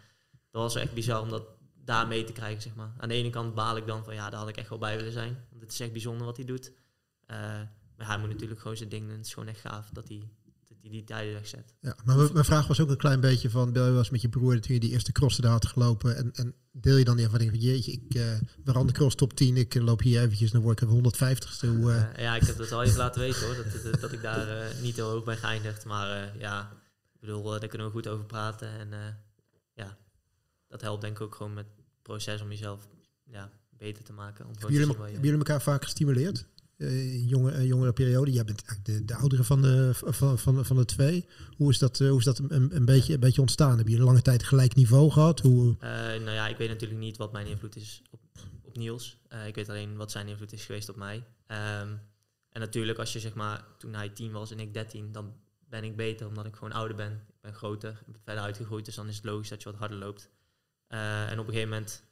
dat was echt bizar om dat daar mee te krijgen, zeg maar. Aan de ene kant baal ik dan van, ja, daar had ik echt wel bij willen zijn. Want het is echt bijzonder wat hij doet. Eh, maar hij moet natuurlijk gewoon zijn ding doen. Het is gewoon echt gaaf dat hij, hij die tijden wegzet. Ja, maar mijn- mijn vraag was ook een klein beetje van, bel je eens met je broer toen je die eerste cross daar had gelopen en, en deel je dan die ervaring van, jeetje, ik uh, ben aan de cross top 10, ik eh, loop hier eventjes, dan word ik even 150ste. Hoe, eh, Eh, ja, ik heb dat al even laten weten hoor, dat, dat, dat ik daar eh, niet heel hoog ben geëindigd. Maar eh, ja, ik bedoel, eh, daar kunnen we goed over praten. En eh, ja, dat helpt denk ik ook gewoon met het proces om jezelf ja, beter te maken. Om hebben, jullie, hebben jullie elkaar vaak gestimuleerd? Eh, jonge, eh, jongere periode. Jij bent eigenlijk de, de oudere van de, van, van, van de twee. Hoe is dat, eh, hoe is dat een, een, beetje, een beetje ontstaan? Hebben jullie lange tijd gelijk niveau gehad? Hoe, nou ja, ik weet natuurlijk niet wat mijn invloed is op, op Niels. Ik weet alleen wat zijn invloed is geweest op mij. Ehm, en natuurlijk, als je zeg maar, toen hij 10 was en ik 13, dan ben ik beter omdat ik gewoon ouder ben. Ik ben groter, ik verder uitgegroeid, dus dan is het logisch dat je wat harder loopt. En op een gegeven moment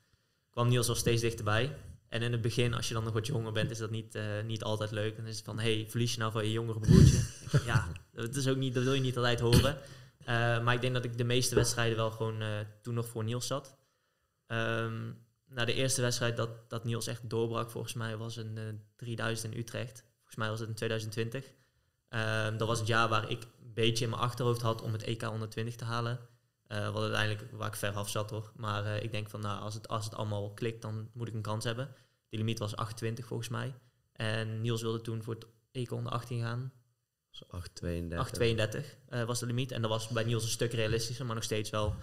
kwam Niels al steeds dichterbij. En in het begin, als je dan nog wat jonger bent, is dat niet, eh, niet altijd leuk. Dan is het van, hey, verlies je nou van je jongere broertje? ja, dat, is ook niet, dat wil je niet altijd horen. Uh, maar ik denk dat ik de meeste wedstrijden wel gewoon uh, toen nog voor Niels zat. Um, de eerste wedstrijd dat, dat Niels echt doorbrak, volgens mij, was een uh, 3000 in Utrecht. Volgens mij was het in 2020. Um, dat was het jaar waar ik een beetje in mijn achterhoofd had om het EK 120 te halen. Uh, wat uiteindelijk waar ik ver af zat hoor. Maar uh, ik denk van nou, als het, als het allemaal klikt, dan moet ik een kans hebben. Die limiet was 28 volgens mij. En Niels wilde toen voor het EK 118 gaan. 832 uh, was de limiet. En dat was bij Niels een stuk realistischer, maar nog steeds wel.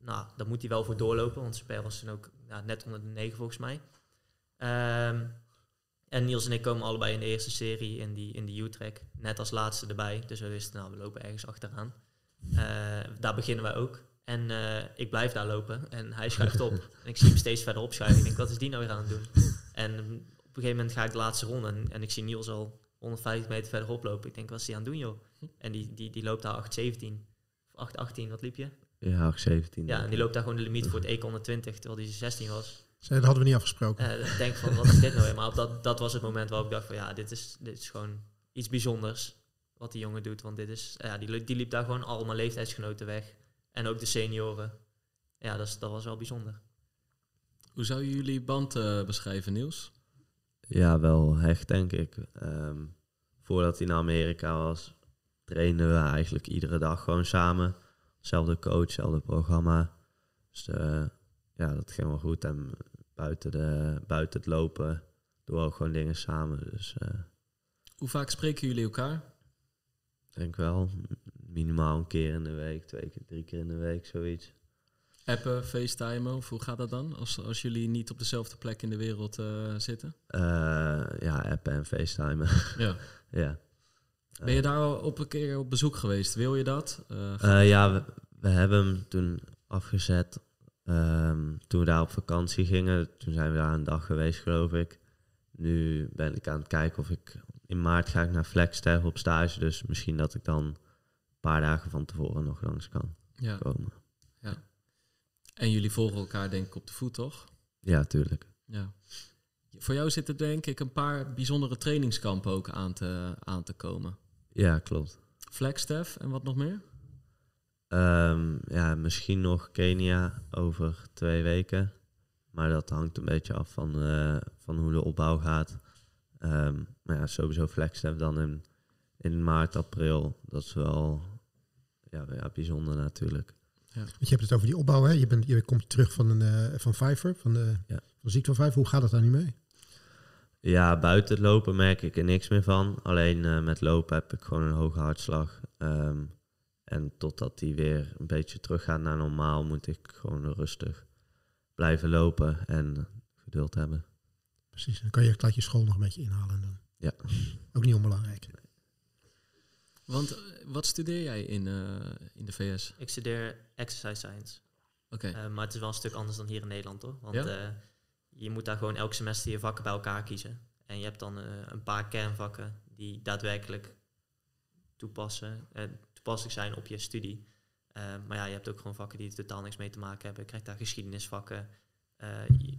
Nou, daar moet hij wel voor doorlopen, want zijn was toen ook nou, net onder de 9 volgens mij. Um, en Niels en ik komen allebei in de eerste serie in die, in die U-track, net als laatste erbij. Dus we wisten, nou, we lopen ergens achteraan. Uh, daar beginnen wij ook. En uh, ik blijf daar lopen en hij schuift op. en ik zie hem steeds verder opschuiven. Ik denk, wat is die nou weer aan het doen? En op een gegeven moment ga ik de laatste ronde en, en ik zie Niels al 150 meter verder oplopen. Ik denk, wat is die aan het doen, joh? En die, die, die loopt daar 8,17. Of 8,18, wat liep je? Ja, 8,17. Ja, en die loopt daar gewoon de limiet voor het EK 120, terwijl die 16 was. Zij, dat hadden we niet afgesproken. Uh, ik denk van, wat is dit nou weer? Maar op dat, dat was het moment waarop ik dacht van, ja, dit is, dit is gewoon iets bijzonders wat die jongen doet. Want dit is, ja, die, die liep daar gewoon allemaal leeftijdsgenoten weg. En ook de senioren. Ja, dat, is, dat was wel bijzonder. Hoe zou je jullie band uh, beschrijven, Niels? Ja, wel hecht, denk ik. Um, voordat hij naar Amerika was, trainden we eigenlijk iedere dag gewoon samen. Zelfde coach, zelfde programma. Dus uh, ja, dat ging wel goed. En buiten, de, buiten het lopen doen we ook gewoon dingen samen. Dus eh, Hoe vaak spreken jullie elkaar? Denk wel minimaal een keer in de week, twee keer, drie keer in de week, zoiets. Appen, facetimen, of hoe gaat dat dan? Als, als jullie niet op dezelfde plek in de wereld eh, zitten? Eh, ja, appen en facetimen. Ja. ja. Ben je daar al op een keer op bezoek geweest? Wil je dat? Eh, ja, we, we hebben hem toen afgezet. Ehm, toen we daar op vakantie gingen, toen zijn we daar een dag geweest, geloof ik. Nu ben ik aan het kijken of ik... In maart ga ik naar Flagstaff op stage, dus misschien dat ik dan een paar dagen van tevoren nog langs kan ja. komen. En jullie volgen elkaar denk ik op de voet, toch? Ja, tuurlijk. Ja. Voor jou zitten denk ik een paar bijzondere trainingskampen ook aan te, aan te komen. Ja, klopt. Flagstaff en wat nog meer? Ehm, ja, misschien nog Kenia over twee weken. Maar dat hangt een beetje af van, eh, van hoe de opbouw gaat. Ehm, maar ja, sowieso Flagstaff dan in, in maart, april. Dat is wel ja, ja, bijzonder natuurlijk. Want je hebt het over die opbouw, hè? Je, bent, je komt terug van, een, eh, van Vijver, van de, Ja. van de ziekte van Vijver. Hoe gaat het daar nu mee? Ja, buiten het lopen merk ik er niks meer van. Alleen eh, met lopen heb ik gewoon een hoge hartslag. Ehm, en totdat die weer een beetje teruggaat naar normaal, moet ik gewoon rustig blijven lopen en geduld hebben. Precies, dan kan je gelijk je school nog een beetje inhalen. Dan. Ja. Ook niet onbelangrijk. Want eh, wat studeer jij in, eh, in de VS? Ik studeer exercise science. Oké. Eh, maar het is wel een stuk anders dan hier in Nederland, hoor. Want Ja? eh, je moet daar gewoon elk semester je vakken bij elkaar kiezen. En je hebt dan eh, een paar kernvakken die daadwerkelijk toepassen, toepasselijk zijn op je studie. Eh, maar ja, je hebt ook gewoon vakken die er totaal niks mee te maken hebben. Je krijgt daar geschiedenisvakken,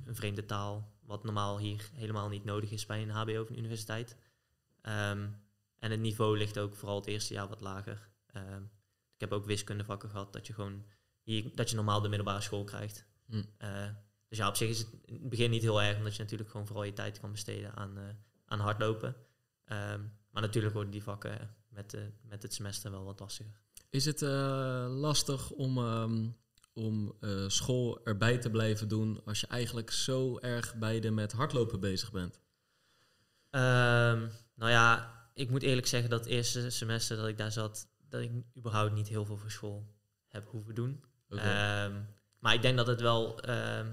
een vreemde taal, wat normaal hier helemaal niet nodig is bij een HBO of een universiteit. Ehm, en het niveau ligt ook vooral het eerste jaar wat lager. Ehm, ik heb ook wiskundevakken gehad dat je gewoon hier, dat je normaal de middelbare school krijgt. Hm. Eh, dus ja, op zich is het in het begin niet heel erg, omdat je natuurlijk gewoon vooral je tijd kan besteden aan, eh, aan hardlopen. Ehm, maar natuurlijk worden die vakken met, de met het semester wel wat lastiger. Is het eh, lastig om, om eh, school erbij te blijven doen als je eigenlijk zo erg beide met hardlopen bezig bent? Ehm, nou ja, ik moet eerlijk zeggen dat het eerste semester dat ik daar zat, dat ik überhaupt niet heel veel voor school heb hoeven doen. Ehm, maar ik denk dat het wel, ehm,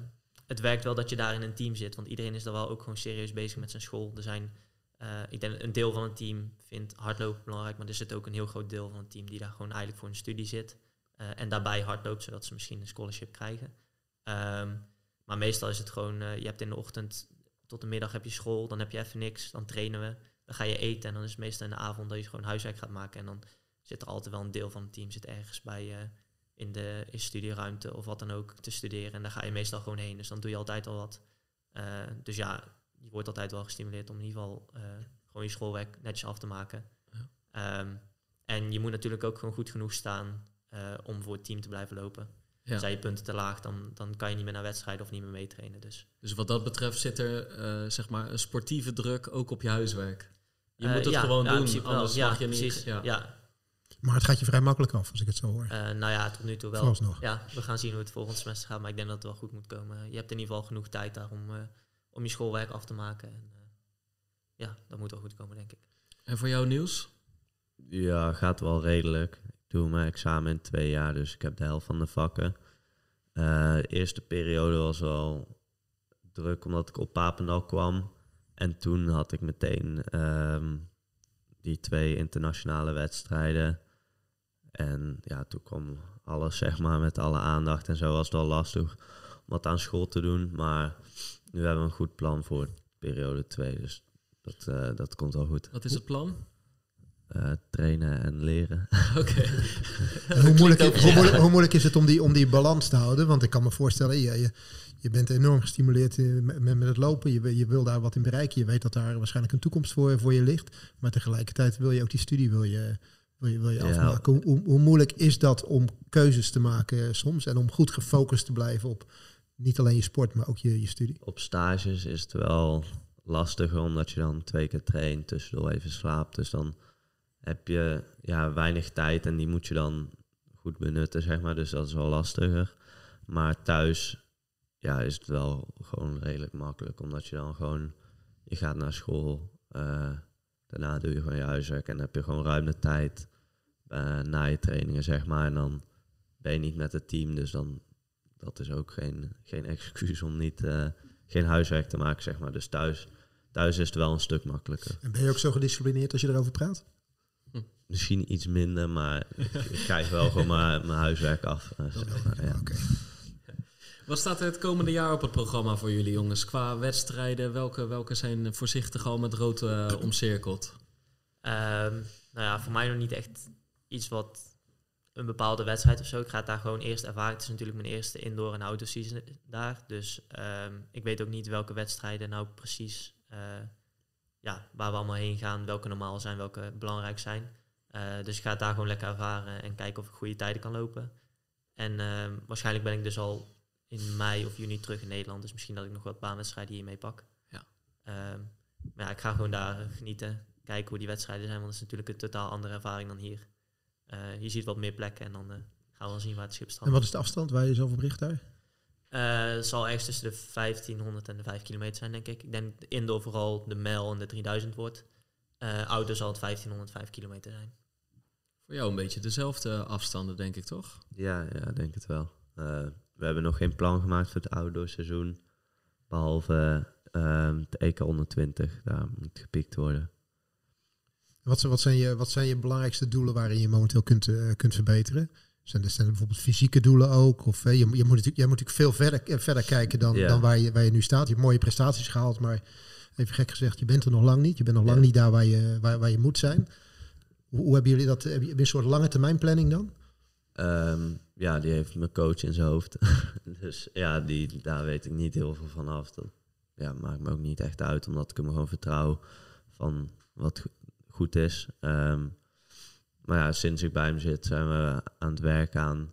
het werkt wel dat je daar in een team zit. Want iedereen is daar wel ook gewoon serieus bezig met zijn school. Er zijn, eh, ik denk een deel van het team vindt hardlopen belangrijk, maar er zit ook een heel groot deel van het team die daar gewoon eigenlijk voor een studie zit. Eh, en daarbij hardloopt, zodat ze misschien een scholarship krijgen. Ehm, maar meestal is het gewoon, eh, je hebt in de ochtend tot de middag heb je school, dan heb je even niks, dan trainen we. Dan ga je eten en dan is het meestal in de avond dat je gewoon huiswerk gaat maken. En dan zit er altijd wel een deel van het team zit ergens bij eh, in de in studieruimte of wat dan ook te studeren. En daar ga je meestal gewoon heen. Dus dan doe je altijd al wat. Dus ja, je wordt altijd wel gestimuleerd om in ieder geval gewoon je schoolwerk netjes af te maken. Ja. Ehm, en je moet natuurlijk ook gewoon goed genoeg staan eh, om voor het team te blijven lopen. Ja. Zijn je punten te laag, dan, dan kan je niet meer naar wedstrijden of niet meer meetrainen. Dus Dus wat dat betreft zit er eh, zeg maar een sportieve druk ook op je huiswerk. Je Eh, moet het ja, gewoon ja, doen, anders ja, mag je niet. precies. Ja. Ja. Maar het gaat je vrij makkelijk af, als ik het zo hoor. Eh, nou ja, tot nu toe wel. Vooralsnog. Ja, we gaan zien hoe het volgend semester gaat, maar ik denk dat het wel goed moet komen. Je hebt in ieder geval genoeg tijd daar om, eh, om je schoolwerk af te maken. En, eh, ja, dat moet wel goed komen, denk ik. En voor jou nieuws? Ja, gaat wel redelijk. Doe mijn examen in twee jaar, dus ik heb de helft van de vakken. Eh, de eerste periode was wel druk omdat ik op Papendal kwam. En toen had ik meteen ehm, die twee internationale wedstrijden. En ja, toen kwam alles zeg maar met alle aandacht en zo was het wel lastig om wat aan school te doen. Maar nu hebben we een goed plan voor periode 2, dus dat, eh, dat komt wel goed. Wat is het plan? Eh, trainen en leren. Oké. Hoe, moeilijk, hoe, moeilijk, hoe moeilijk is het om die, om die balans te houden? Want ik kan me voorstellen, je, je, je bent enorm gestimuleerd eh, met, met het lopen. Je, wil- je wil daar wat in bereiken. Je weet dat daar waarschijnlijk een toekomst voor, voor je ligt. Maar tegelijkertijd wil je ook die studie wil je, wil je, wil je Ja. afmaken. Hoe, hoe, hoe moeilijk is dat om keuzes te maken soms? En om goed gefocust te blijven op niet alleen je sport, maar ook je, je studie? Op stages is het wel lastiger omdat je dan twee keer traint, tussendoor even slaapt. Dus dan heb je ja, weinig tijd en die moet je dan goed benutten, zeg maar. Dus dat is wel lastiger. Maar thuis ja, is het wel gewoon redelijk makkelijk, omdat je dan gewoon je gaat naar school, eh, daarna doe je gewoon je huiswerk en heb je gewoon ruim de tijd eh, na je trainingen, zeg maar. En dan ben je niet met het team, dus dan dat is ook geen, geen excuus om niet, eh, geen huiswerk te maken, zeg maar. Dus thuis, thuis is het wel een stuk makkelijker. En ben je ook zo gedisciplineerd als je erover praat? Misschien iets minder, maar ik, ik krijg wel gewoon mijn, mijn huiswerk af. eh, zeg maar, ja. Oké. Wat staat er het komende jaar op het programma voor jullie jongens? Qua wedstrijden, welke, welke zijn voorzichtig al met rood eh, omcirkeld? Ehm, nou ja, voor mij nog niet echt iets wat een bepaalde wedstrijd of zo. Ik ga het daar gewoon eerst ervaren. Het is natuurlijk mijn eerste indoor en outdoor season daar. Dus ehm, ik weet ook niet welke wedstrijden nou precies, eh, ja, waar we allemaal heen gaan, welke normaal zijn, welke belangrijk zijn. Eh, dus ik ga het daar gewoon lekker ervaren en kijken of ik goede tijden kan lopen. En ehm, waarschijnlijk ben ik dus al in mei of juni terug in Nederland. Dus misschien dat ik nog wat baanwedstrijden hiermee pak. Ja. Ehm, maar ja, ik ga gewoon daar genieten. Kijken hoe die wedstrijden zijn. Want het is natuurlijk een totaal andere ervaring dan hier. Eh, je ziet wat meer plekken en dan eh, gaan we wel zien waar het schip En strandt. wat is de afstand waar je zoveel bericht daar? Eh, het zal ergens tussen de 1500 en de 5 kilometer zijn, denk ik. Ik denk dat indoor vooral de mijl en de 3000 wordt. Eh outdoor zal het 1505 kilometer zijn. Voor jou een beetje dezelfde afstanden, denk ik toch? Ja, ja, denk het wel. Eh, we hebben nog geen plan gemaakt voor het outdoor seizoen. Behalve ehm het EK 120, daar moet gepikt worden. Wat zijn, wat, zijn je, wat zijn je belangrijkste doelen waarin je momenteel kunt, eh, kunt verbeteren? Zijn er, zijn er bijvoorbeeld fysieke doelen ook? Of eh, je, je, moet natuurlijk, jij moet natuurlijk veel verder, verder kijken dan, Ja. dan waar, je, waar je nu staat. Je hebt mooie prestaties gehaald, maar even gek gezegd, je bent er nog lang niet. Je bent nog lang Ja. niet daar waar je, waar, waar je moet zijn. Hoe, hebben jullie dat? Heb je een soort lange termijn planning dan? Ehm, ja, die heeft mijn coach in zijn hoofd. dus ja, die, daar weet ik niet heel veel van af. Dat ja, maakt me ook niet echt uit, omdat ik hem gewoon vertrouw van wat go- goed is. Ehm, maar ja, sinds ik bij hem zit, zijn we aan het werk aan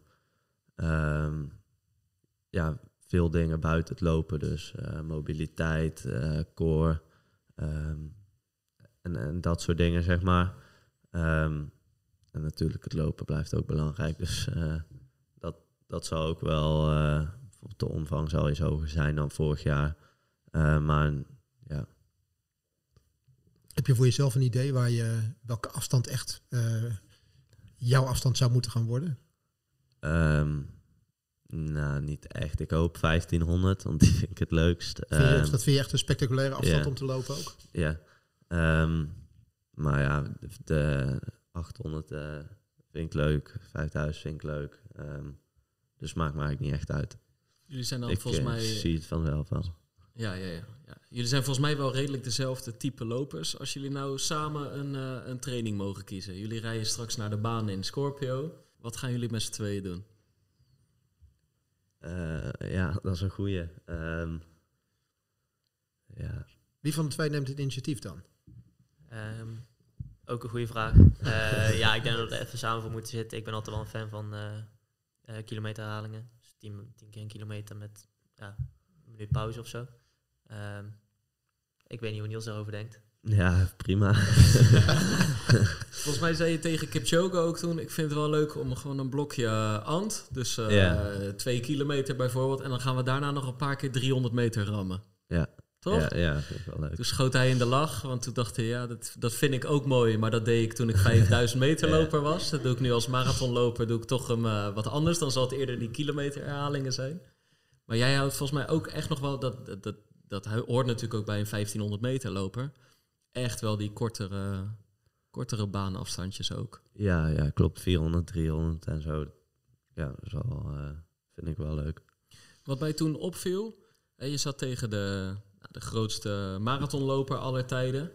ehm, ja, veel dingen buiten het lopen. Dus eh, mobiliteit, eh core en, en dat soort dingen, zeg maar. Ehm, en natuurlijk, het lopen blijft ook belangrijk. Dus eh, dat, dat zal ook wel, eh, de omvang zal iets hoger zijn dan vorig jaar. Eh, maar ja, Heb je voor jezelf een idee waar je, welke afstand echt jouw afstand zou moeten gaan worden? ehm, nou, niet echt. Ik hoop 1500, want die vind ik het leukst. Vind je, Ehm, dat vind je echt een spectaculaire afstand om te lopen ook? Ja. Ehm, maar ja, de, de 800 eh, vind ik leuk. 5000 vind ik leuk. Ehm, dus maakt me eigenlijk niet echt uit. Jullie zijn dan ik volgens eh, mij... zie het vanzelf wel. Ja, ja, ja, ja. Jullie zijn volgens mij wel redelijk dezelfde type lopers. Als jullie nou samen een, eh, een training mogen kiezen. Jullie rijden straks naar de baan in Scorpio. Wat gaan jullie met z'n tweeën doen? Eh, ja, dat is een goeie. Ehm, ja, Wie van de twee neemt het initiatief dan? Ehm, ook een goede vraag. Eh, ja, ik denk dat we er even samen voor moeten zitten. Ik ben altijd wel een fan van eh eh, kilometerherhalingen. Dus 10 tien keer een kilometer met ja, een minuut pauze of zo. Ehm, ik weet niet hoe Niels erover denkt. ja prima. Volgens mij zei je tegen Kipchoge ook toen... ik vind het wel leuk om gewoon een blokje ant. Dus eh, twee kilometer bijvoorbeeld. En dan gaan we daarna nog een paar keer 300 meter rammen. Ja. Toch? Ja, ja, vind ik wel leuk. Toen schoot hij in de lach, want toen dacht hij, ja, dat, dat vind ik ook mooi. Maar dat deed ik toen ik 5000 meter loper was. Dat doe ik nu als marathonloper, doe ik toch hem, eh, wat anders. Dan zal het eerder die kilometerherhalingen zijn. Maar jij houdt volgens mij ook echt nog wel, dat, dat, dat, dat hoort natuurlijk ook bij een 1500 meter loper. Echt wel die kortere, kortere baanafstandjes ook. Ja, ja, klopt. 400, 300 en zo. Ja, dat is wel, eh, vind ik wel leuk. Wat mij toen opviel, je zat tegen de, de grootste marathonloper aller tijden.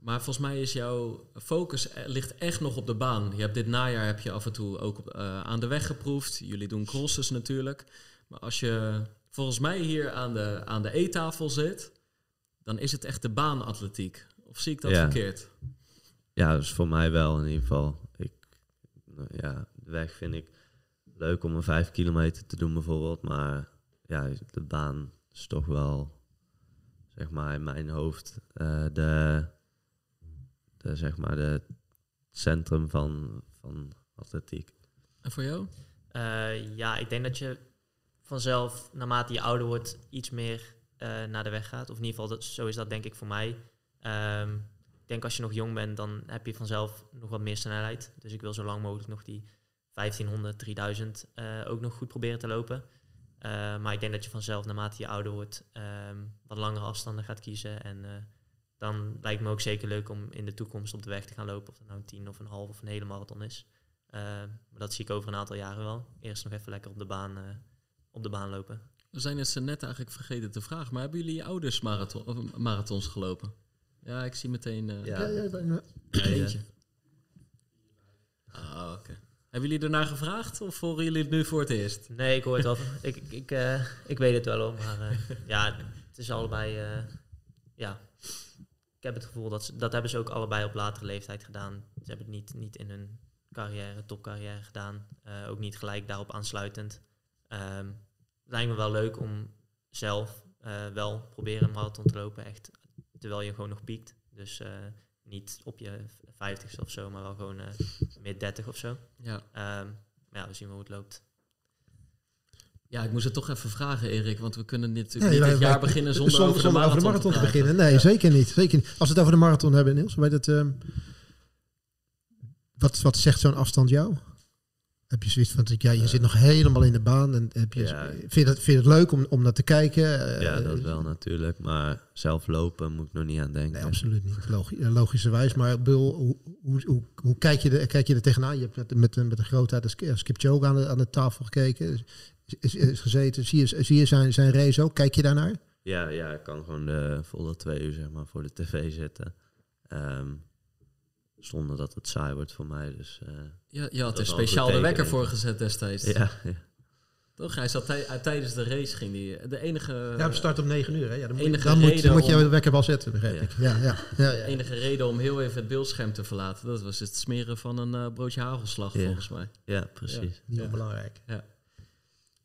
Maar volgens mij is jouw focus eh, ligt echt nog op de baan. Je hebt dit najaar heb je af en toe ook op, eh, aan de weg geproefd. Jullie doen crosses natuurlijk. Maar als je volgens mij hier aan de, aan de eettafel zit, dan is het echt de baanatletiek. Of zie ik dat Ja. verkeerd? Ja, dus voor mij wel in ieder geval. Ik, nou ja, de weg vind ik leuk om een vijf kilometer te doen bijvoorbeeld. Maar ja, de baan is toch wel, zeg maar, in mijn hoofd eh, de, de, zeg maar, de centrum van, van atletiek. En voor jou? Eh, ja, ik denk dat je vanzelf, naarmate je ouder wordt, iets meer eh, naar de weg gaat. Of in ieder geval, dat, zo is dat denk ik voor mij. Ehm, ik denk als je nog jong bent, dan heb je vanzelf nog wat meer snelheid. Dus ik wil zo lang mogelijk nog die 1500, 3000 eh, ook nog goed proberen te lopen. Eh, maar ik denk dat je vanzelf, naarmate je ouder wordt, ehm, wat langere afstanden gaat kiezen. En eh, dan lijkt me ook zeker leuk om in de toekomst op de weg te gaan lopen. Of dat nou een 10 of een half of een hele marathon is. Eh, maar dat zie ik over een aantal jaren wel. Eerst nog even lekker op de baan, eh, op de baan lopen. We zijn het ze net eigenlijk vergeten te vragen, maar hebben jullie je ouders marathon, of marathons gelopen? Ja, ik zie meteen eh, Ja. Ja, ja, bijna. eentje. Ah, oké. Hebben jullie ernaar gevraagd of horen jullie het nu voor het eerst? Nee, ik hoor het wel. ik, ik, eh, ik weet het wel hoor. Maar eh, ja, het is allebei. eh, ja. Ik heb het gevoel dat ze, dat hebben ze ook allebei op latere leeftijd gedaan. Ze hebben het niet, niet in hun carrière, topcarrière gedaan. Ook niet gelijk daarop aansluitend. Ehm, het lijkt me wel leuk om zelf wel proberen een marathon te lopen. Echt terwijl je gewoon nog piekt. Dus niet op je vijftigste of zo, maar wel gewoon eh mid 30 of zo. Ja. Ehm, maar ja, we zien wel hoe het loopt. ja, ik moest het toch even vragen, Erik, want we kunnen dit natuurlijk Nee, niet wij- dit jaar wij- beginnen zonder, zonder, over, de zonder marathon, over de marathon te beginnen. Nee, Ja. zeker niet. Zeker niet. Als we het over de marathon hebben, Niels, weet het, ehm, wat, wat zegt zo'n afstand jou? Heb je zoiets van, ja, je zit nog helemaal in de baan. En heb je, Ja. vind, je dat, vind je het leuk om, om naar te kijken? Eh, Ja, dat wel natuurlijk. Maar zelf lopen moet ik nog niet aan denken. Nee, absoluut niet. Logi logischerwijs. Maar bedoel, hoe, hoe, hoe, hoe kijk, je er, kijk je er tegenaan? Je hebt met, met, een- met een grootheid als Kipchoge aan de, aan de tafel gekeken. Is, is, is gezeten. Zie je, zie je zijn, zijn race ook? Kijk je daarnaar? Ja, ja, ik kan gewoon de volle twee uur zeg maar, voor de tv zitten. Ehm, zonder dat het saai wordt voor mij. Dus uh, Ja, je had er speciaal de wekker voor gezet destijds. ja, ja. Toch? Hij zat tij- tijdens de race ging die. De enige, Ja, we starten om 9 uur. Hè? Ja, dan moet, je- enige dan moet, reden dan moet je om- de wekker wel zetten, begrijp Ja. ik. Ja, ja, ja, de ja. enige reden om heel even het beeldscherm te verlaten, dat was het smeren van een eh, broodje hagelslag, Ja. volgens mij. ja precies. Niet Ja. onbelangrijk.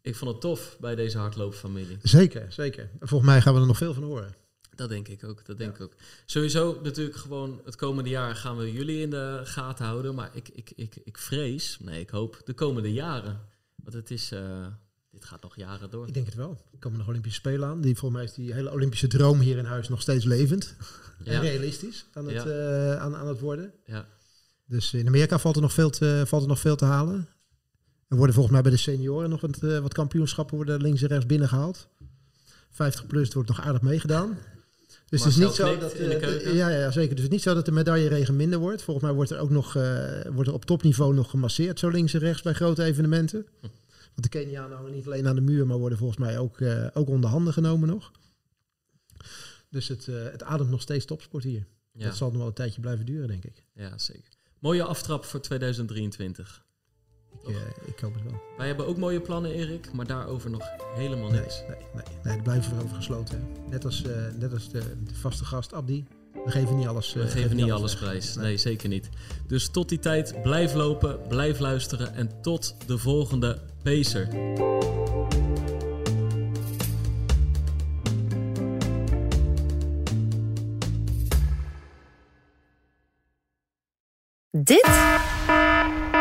Ik vond het tof bij deze hardloopfamilie. Zeker, zeker. Volgens mij gaan we er nog veel van horen. Dat denk ik ook. Dat denk ik ook. Sowieso natuurlijk gewoon het komende jaar gaan we jullie in de gaten houden. Maar ik, ik, ik, ik vrees, nee, ik hoop de komende jaren. Want het is, eh, dit gaat nog jaren door. Ik denk het wel. Er komen nog Olympische Spelen aan. Die, volgens mij is die hele Olympische droom hier in huis nog steeds levend. En Ja, realistisch aan het, Ja. eh, aan, aan het worden. ja. Dus in Amerika valt er nog veel te, valt er nog veel te halen. Er worden volgens mij bij de senioren nog wat, eh, wat kampioenschappen worden links en rechts binnengehaald. 50 plus het wordt nog aardig meegedaan. Dus het is niet zo dat de eh, ja, ja, zeker. Dus het is niet zo dat de medailleregen minder wordt. Volgens mij wordt er ook nog eh, wordt er op topniveau nog gemasseerd, zo links en rechts bij grote evenementen. Want de Kenianen hangen niet alleen aan de muur, maar worden volgens mij ook, eh, ook onder handen genomen nog. Dus het, het ademt nog steeds topsport hier. Ja, Dat zal nog wel een tijdje blijven duren, denk ik. ja, zeker. Mooie aftrap voor 2023. Ik, ik hoop het wel. Wij hebben ook mooie plannen, Erik, maar daarover nog helemaal Nee, niks. nee, nee, nee, daar blijven we over gesloten. hè. Net als, eh, net als de, de vaste gast Abdi. We geven niet alles. eh, We geven niet alles weg. prijs. Nee. Nee, zeker niet. Dus tot die tijd, blijf lopen, blijf luisteren en tot de volgende Pacer. Dit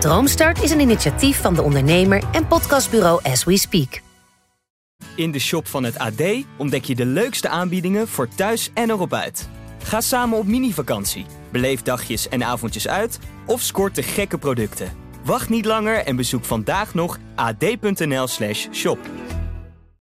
Droomstart is een initiatief van de ondernemer en podcastbureau As We Speak. In de shop van het AD ontdek je de leukste aanbiedingen voor thuis en erop uit. Ga samen op mini-vakantie, beleef dagjes en avondjes uit of scoort de gekke producten. Wacht niet langer en bezoek vandaag nog ad.nl/shop.